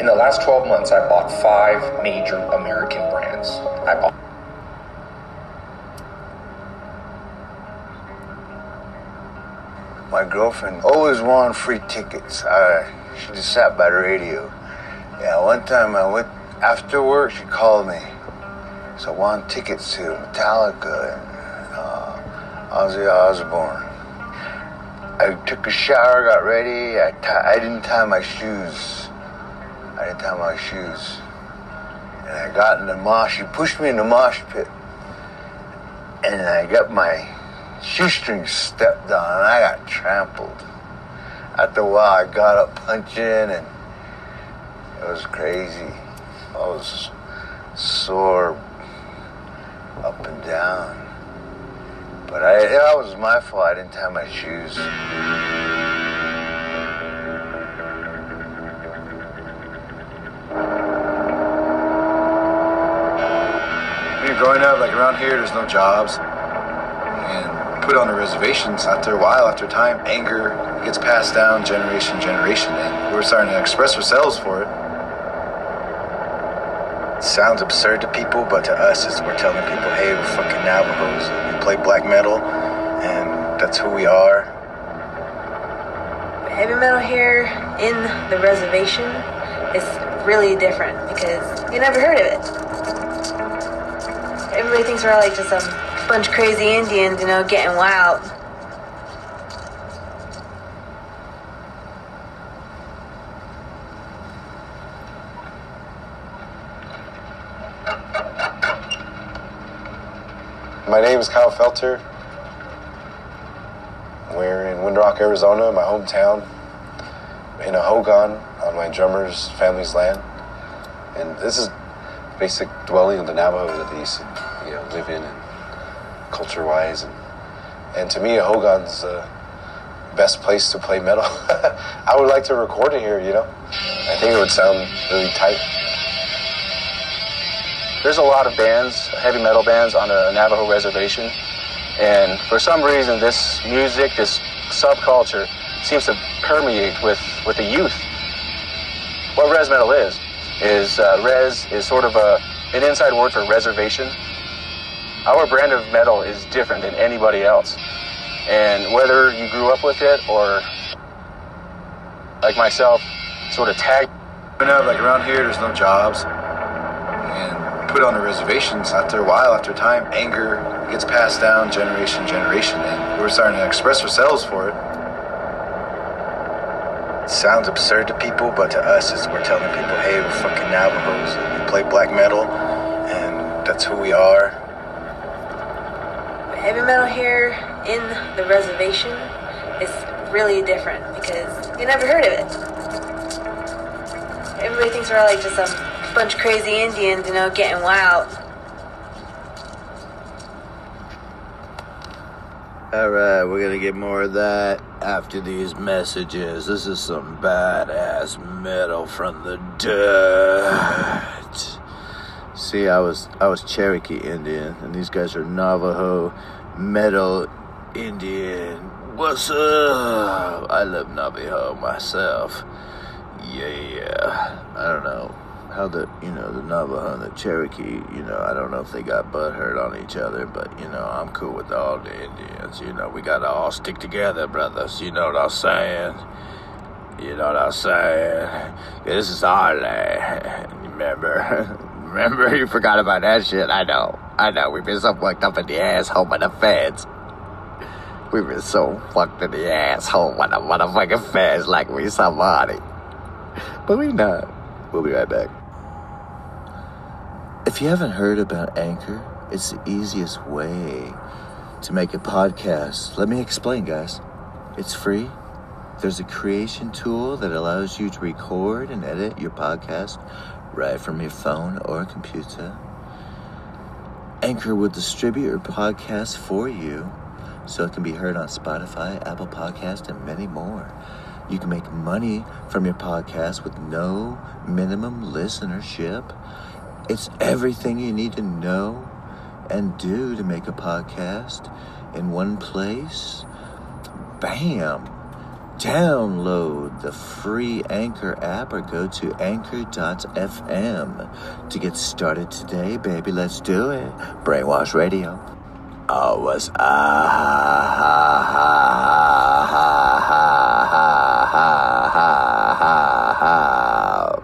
In the last 12 months, I bought five major American brands. I bought My girlfriend always wanted free tickets. I, she just sat by the radio. Yeah, one time I went after work, she called me. So I wanted tickets to Metallica and uh, Ozzy Osbourne. I took a shower, got ready. I I didn't tie my shoes. I didn't tie my shoes. And I got in the mosh. She pushed me in the mosh pit. And I got my shoestrings stepped on and I got trampled. After a while, I got up punching and it was crazy. I was sore up and down. But I, that was my fault. I didn't tie my shoes. When you're growing up, like around here, there's no jobs. And put on the reservations, after a while, after time, anger gets passed down generation to generation. And we're starting to express ourselves for it. Sounds absurd to people, but to us, it's, we're telling people, hey, we're fucking Navajos. We play black metal, and that's who we are. Heavy metal here in the reservation is really different because you never heard of it. Everybody thinks we're like just some bunch of crazy Indians, you know, getting wild. My name is Kyle Felter. We're in Window Rock, Arizona, my hometown, in a Hogan on my drummer's family's land. And this is basic dwelling of the Navajos that they used to you know, live in and culture wise. And, and to me, a Hogan's the best place to play metal. I would like to record it here, you know. I think it would sound really tight. There's a lot of bands, heavy metal bands, on the Navajo reservation, and for some reason, this music, this subculture, seems to permeate with with the youth. What res metal is is uh, res is sort of a an inside word for reservation. Our brand of metal is different than anybody else, and whether you grew up with it or like myself, sort of tag. You know, like around here, there's no jobs. Put on the reservations, after a while, after time, anger gets passed down generation, generation, and we're starting to express ourselves for it. It sounds absurd to people, but to us, it's, we're telling people, hey, we're fucking Navajos. We play black metal, and that's who we are. Heavy metal here in the reservation is really different because you never heard of it. Everybody thinks we're like just some bunch of crazy Indians, you know, getting wild. Alright, we're gonna get more of that after these messages. This is some badass metal from the dirt. See, I was I was Cherokee Indian, and these guys are Navajo metal Indian. What's up? I love Navajo myself. Yeah, I don't know how the you know the Navajo and the Cherokee. You know, I don't know if they got butt hurt on each other, but you know, I'm cool with all the Indians. You know, we gotta all stick together, brothers. You know what I'm saying? You know what I'm saying? This is our land. Remember? Remember? You forgot about that shit. I know. I know. We've been so fucked up in the asshole by the feds. We've been so fucked in the asshole by the motherfucking feds like we somebody. But we not. We'll be right back. If you haven't heard about Anchor, it's the easiest way to make a podcast. Let me explain, guys. It's free. There's a creation tool that allows you to record and edit your podcast right from your phone or computer. Anchor will distribute your podcast for you so it can be heard on Spotify, Apple Podcast, and many more. You can make money from your podcast with no minimum listenership. It's everything you need to know and do to make a podcast in one place. Bam! Download the free Anchor app or go to anchor.fm to get started today, baby. Let's do it. Brainwashed Radio. Oh, what's ah ha ha ha ha ha ha ha ha ha.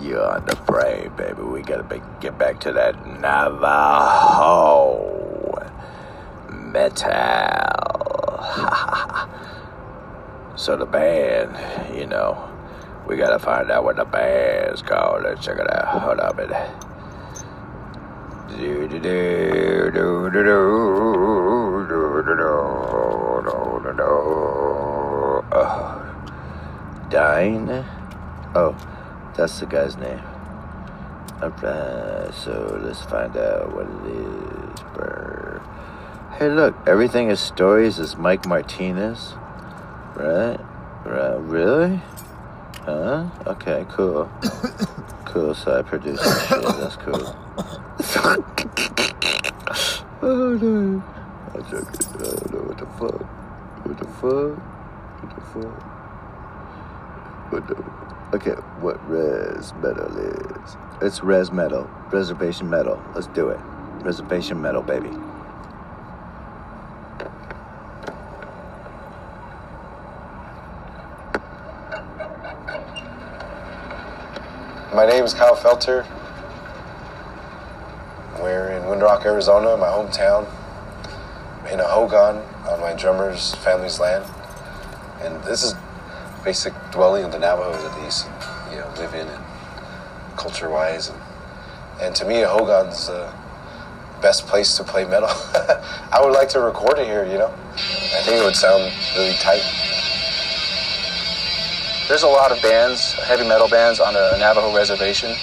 You're on the brain, baby. We gotta get back to that Navajo metal. so the band, you know, we gotta find out what the band's called. Let's check it out. Hold on a minute. Do do do do do do do do do do do. Oh, Dine. Oh, that's the guy's name. Alright, so let's find out what it is. Brr. Hey, look, everything is stories is Mike Martinez, right? Right? Really? Huh? Okay, cool. cool. So I produced this shit. That's cool. oh no. I'm joking. I don't know what the fuck. What the fuck? What the fuck? What the? Okay, what res metal is? It's res metal. Reservation metal. Let's do it. Reservation metal, baby. My name is Kyle Felter. We're in Window Rock, Arizona, my hometown, in a Hogan on my drummer's family's land. And this is basic dwelling of the Navajos at least, you know, live in and culture wise. And, and to me, Hogan's the best place to play metal. I would like to record it here, you know. I think it would sound really tight. There's a lot of bands, heavy metal bands, on the Navajo reservation,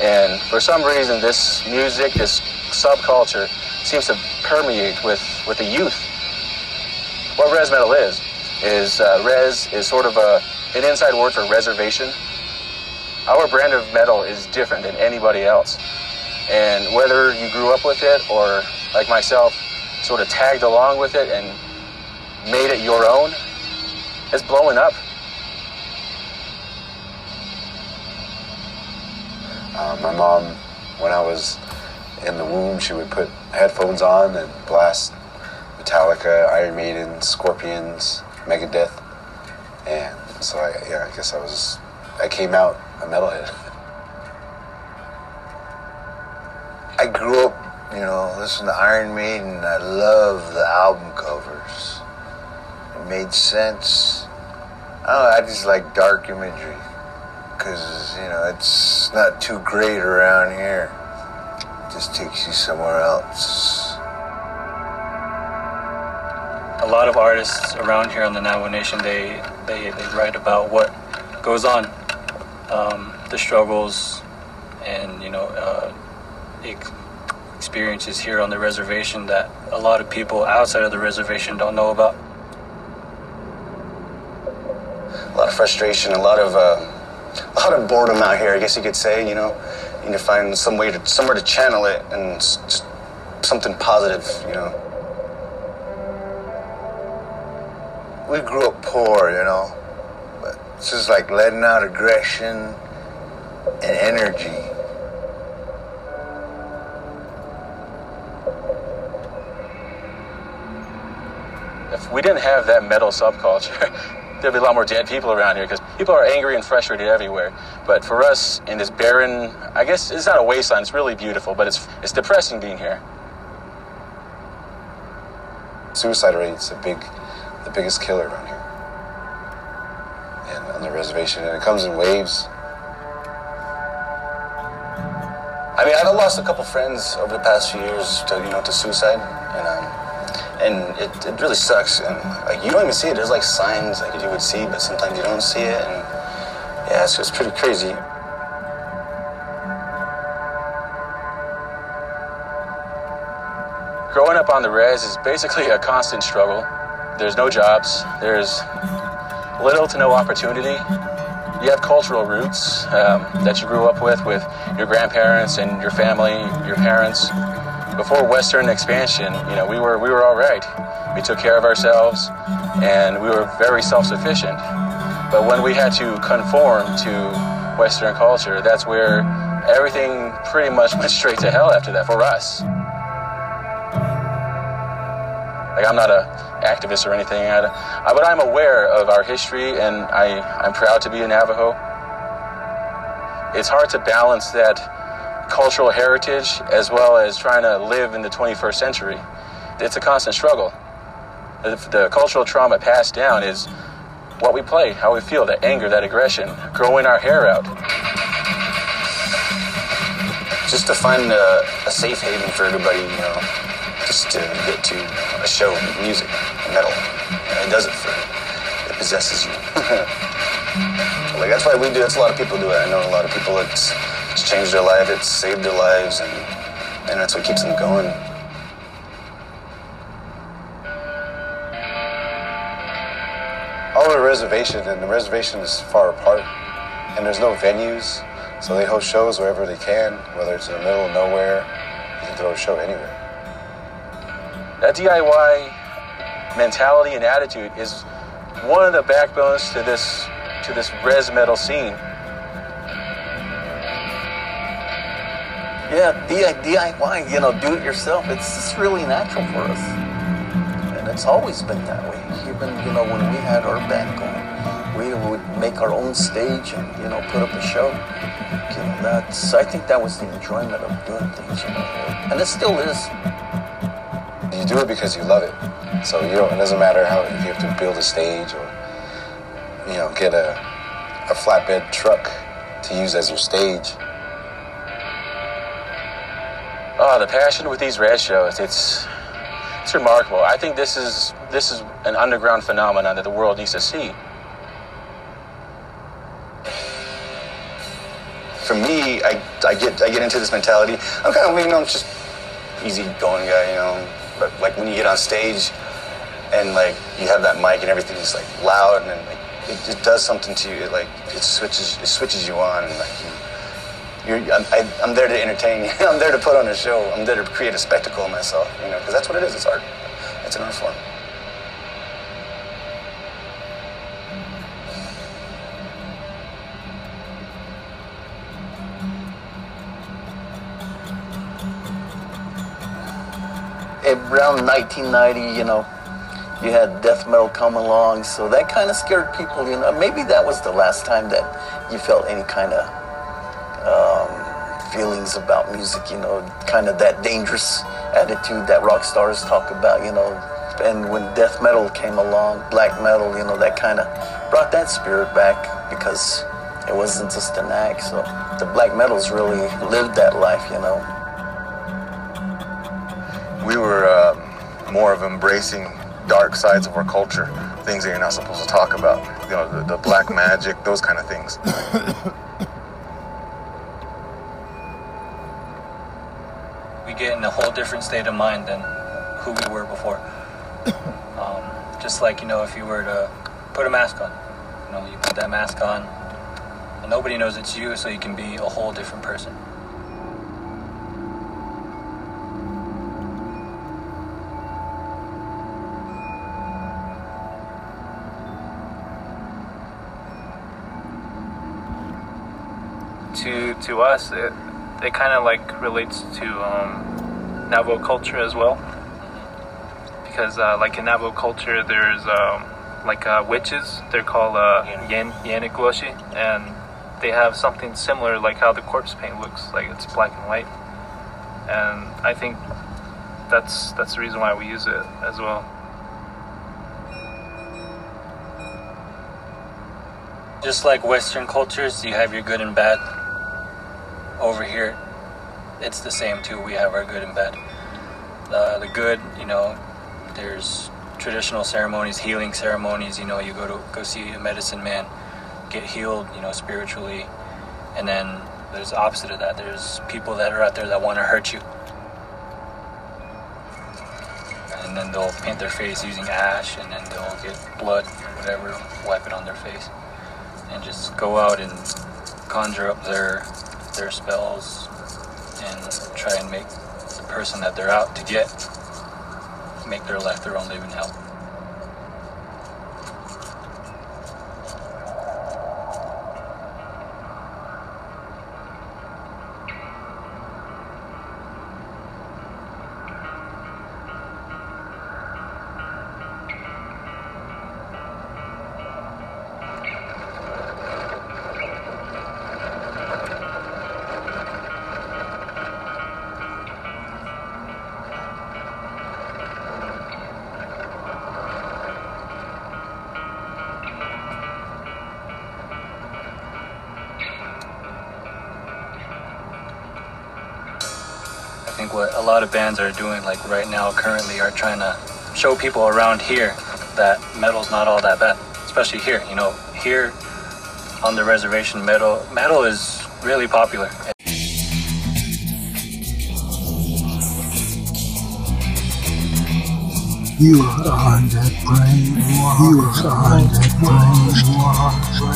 and for some reason, this music, this subculture, seems to permeate with with the youth. What res metal is is uh, res is sort of a an inside word for reservation. Our brand of metal is different than anybody else, and whether you grew up with it or like myself, sort of tagged along with it and made it your own, it's blowing up. Uh, my mom, when I was in the womb, she would put headphones on and blast Metallica, Iron Maiden, Scorpions, Megadeth, and so I, yeah, I guess I was, I came out a metalhead. I grew up, you know, listening to Iron Maiden. I love the album covers. It made sense. I know, I just like dark imagery because, you know, it's not too great around here. It just takes you somewhere else. A lot of artists around here on the Navajo Nation, they, they, they write about what goes on, um, the struggles and, you know, uh, ex- experiences here on the reservation that a lot of people outside of the reservation don't know about. a lot of frustration, a lot of uh, a lot of boredom out here. I guess you could say. You know, you need to find some way to somewhere to channel it and something positive. You know. We grew up poor, you know, but it's just like letting out aggression and energy. If we didn't have that metal subculture, there'd be a lot more dead people around here because people are angry and frustrated everywhere. But for us in this barren, I guess it's not a wasteland. It's really beautiful, but it's it's depressing being here. Suicide rate's a big, the biggest killer around here, and on the reservation, and it comes in waves. I mean, I've lost a couple friends over the past few years to you know to suicide, and um, and it, it really sucks. And like you don't even see it. There's like signs like you would see, but sometimes you don't see it, and yeah, it's just pretty crazy. Growing up on the res is basically a constant struggle. There's no jobs. There's little to no opportunity. You have cultural roots um, that you grew up with, with your grandparents and your family, your parents. Before Western expansion, you know, we were we were all right. We took care of ourselves, and we were very self-sufficient. But when we had to conform to Western culture, that's where everything pretty much went straight to hell after that for us. Like I'm not a activist or anything, I- but I'm aware of our history, and I, I'm proud to be a Navajo. It's hard to balance that cultural heritage as well as trying to live in the 21st century. It's a constant struggle. The, the cultural trauma passed down is what we play, how we feel, that anger, that aggression, growing our hair out. Just to find a, a safe haven for everybody, you know, just to get to a show, music, metal. And it does it for it possesses you. like that's why we do. That's a lot of people do it. I know a lot of people. It's it's changed their life. It's saved their lives, and and that's what keeps them going. all the reservation, and the reservation is far apart, and there's no venues, so they host shows wherever they can, whether it's in the middle of nowhere, you can throw a show anywhere. That DIY mentality and attitude is one of the backbones to this to this res metal scene. Yeah, DI- DIY, you know, do it yourself. It's just really natural for us. And it's always been that way. Even, you know, when we had our band going, we would make our own stage and, you know, put up a show. You know, that's, I think that was the enjoyment of doing things, you know. And it still is. You do it because you love it. So you don't. It doesn't matter how if you have to build a stage or you know get a a flatbed truck to use as your stage. Oh, the passion with these red shows, it's it's remarkable. I think this is this is an underground phenomenon that the world needs to see. For me, I, I get I get into this mentality. I'm kind of you know just easy going guy, you know. But like when you get on stage, and like you have that mic and everything is like loud and like it, it does something to you. It like it switches it switches you on and like you. You're, I'm, I, I'm there to entertain you. I'm there to put on a show. I'm there to create a spectacle of myself, you know, because that's what it is. It's art. It's an art form. Around 1990, you know, you had death metal come along, so that kind of scared people. You know, maybe that was the last time that you felt any kind of um, feelings about music. You know, kind of that dangerous attitude that rock stars talk about. You know, and when death metal came along, black metal, you know, that kind of brought that spirit back because it wasn't just an act. So the black metals really lived that life. You know. We were uh, more of embracing dark sides of our culture, things that you're not supposed to talk about. You know, the, the black magic, those kind of things. we get in a whole different state of mind than who we were before. Um, just like you know, if you were to put a mask on, you know, you put that mask on, and nobody knows it's you, so you can be a whole different person. To us, it it kind of like relates to um, Navajo culture as well, because uh, like in Navajo culture, there's um, like uh, witches. They're called uh, Yan and they have something similar, like how the corpse paint looks, like it's black and white. And I think that's that's the reason why we use it as well. Just like Western cultures, you have your good and bad. Over here, it's the same too. We have our good and bad. Uh, the good, you know, there's traditional ceremonies, healing ceremonies. You know, you go to go see a medicine man, get healed, you know, spiritually, and then there's the opposite of that. There's people that are out there that want to hurt you, and then they'll paint their face using ash, and then they'll get blood, whatever, wipe it on their face, and just go out and conjure up their their spells and try and make the person that they're out to get make their life their own living hell. Bands are doing, like right now, currently, are trying to show people around here that metal's not all that bad. Especially here, you know, here on the reservation, metal metal is really popular. You are under brainwash. You are under brainwash.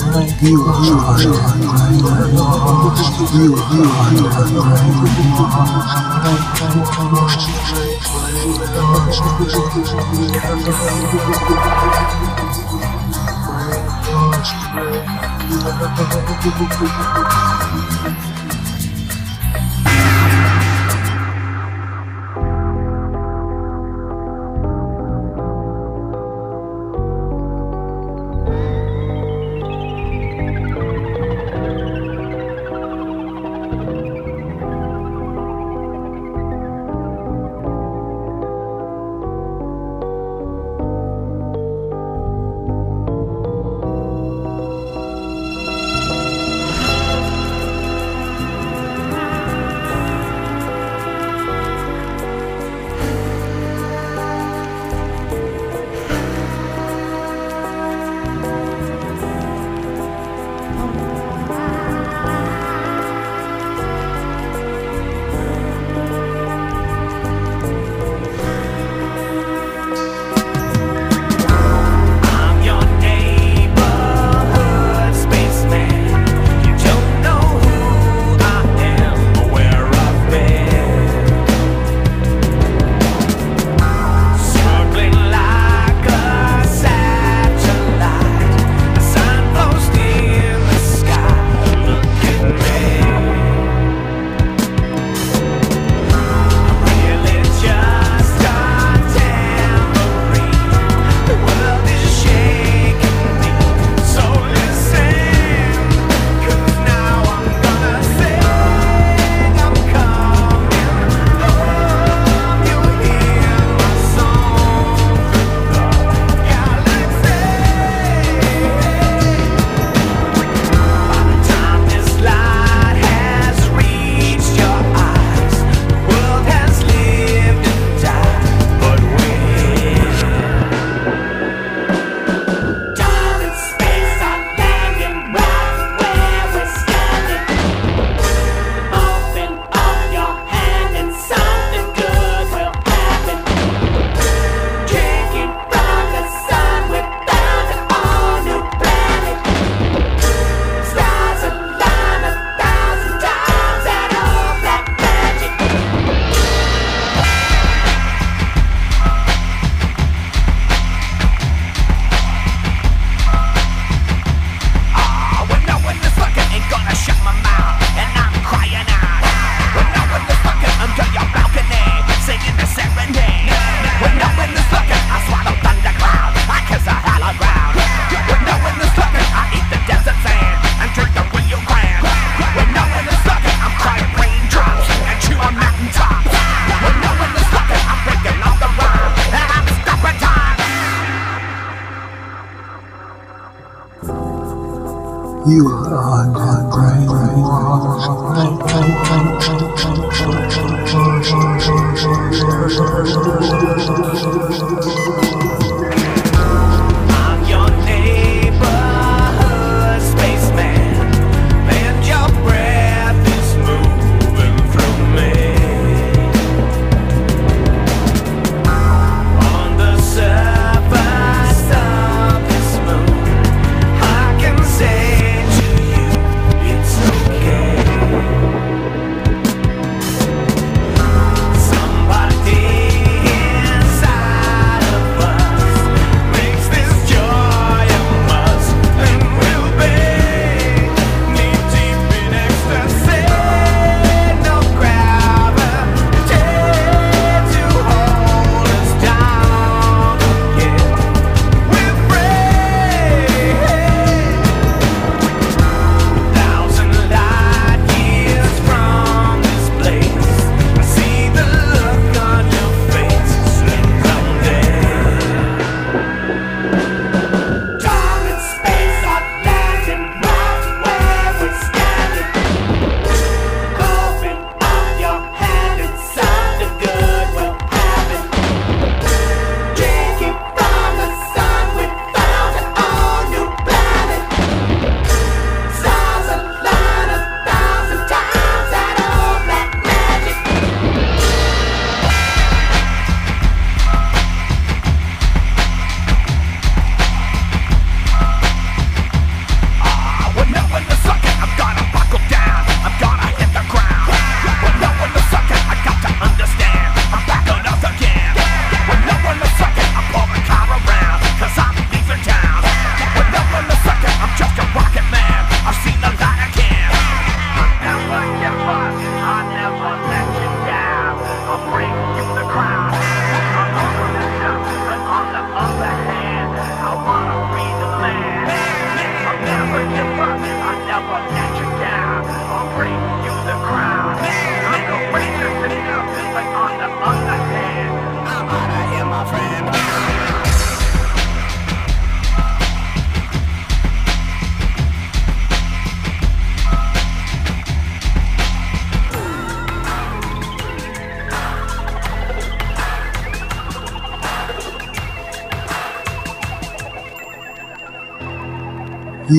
You are under brainwash. You are under brainwash.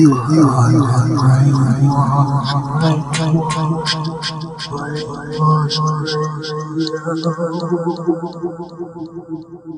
You are on You're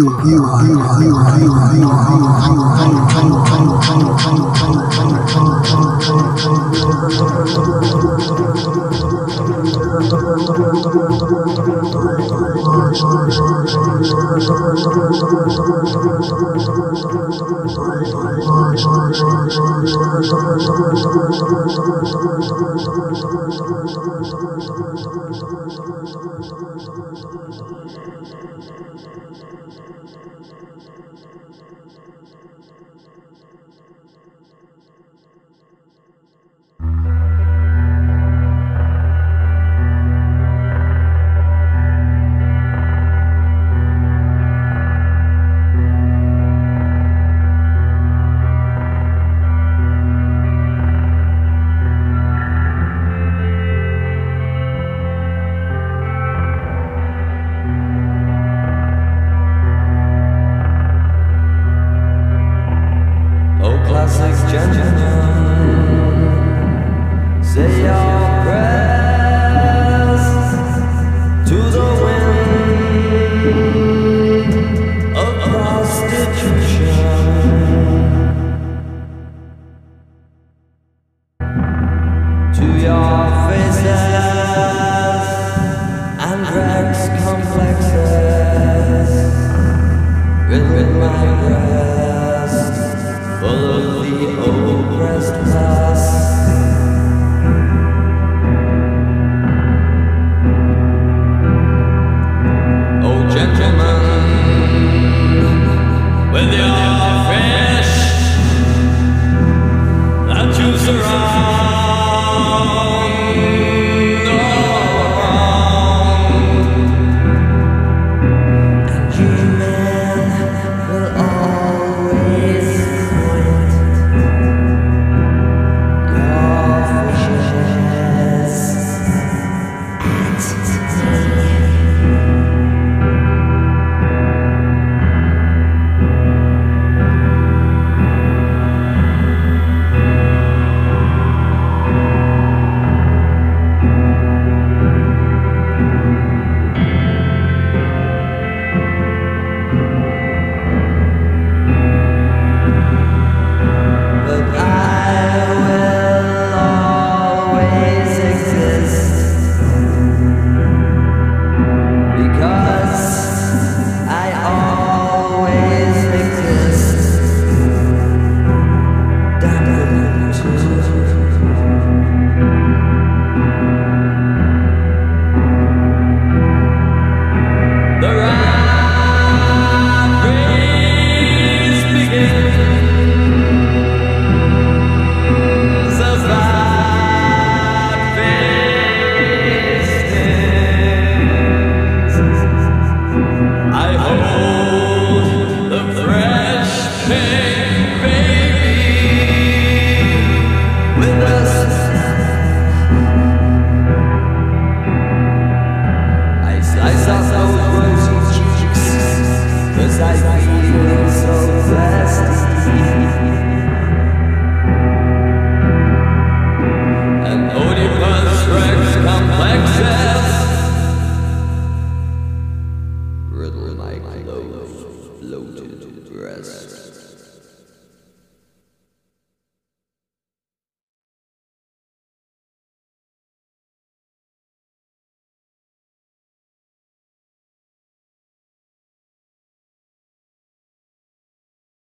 You you you you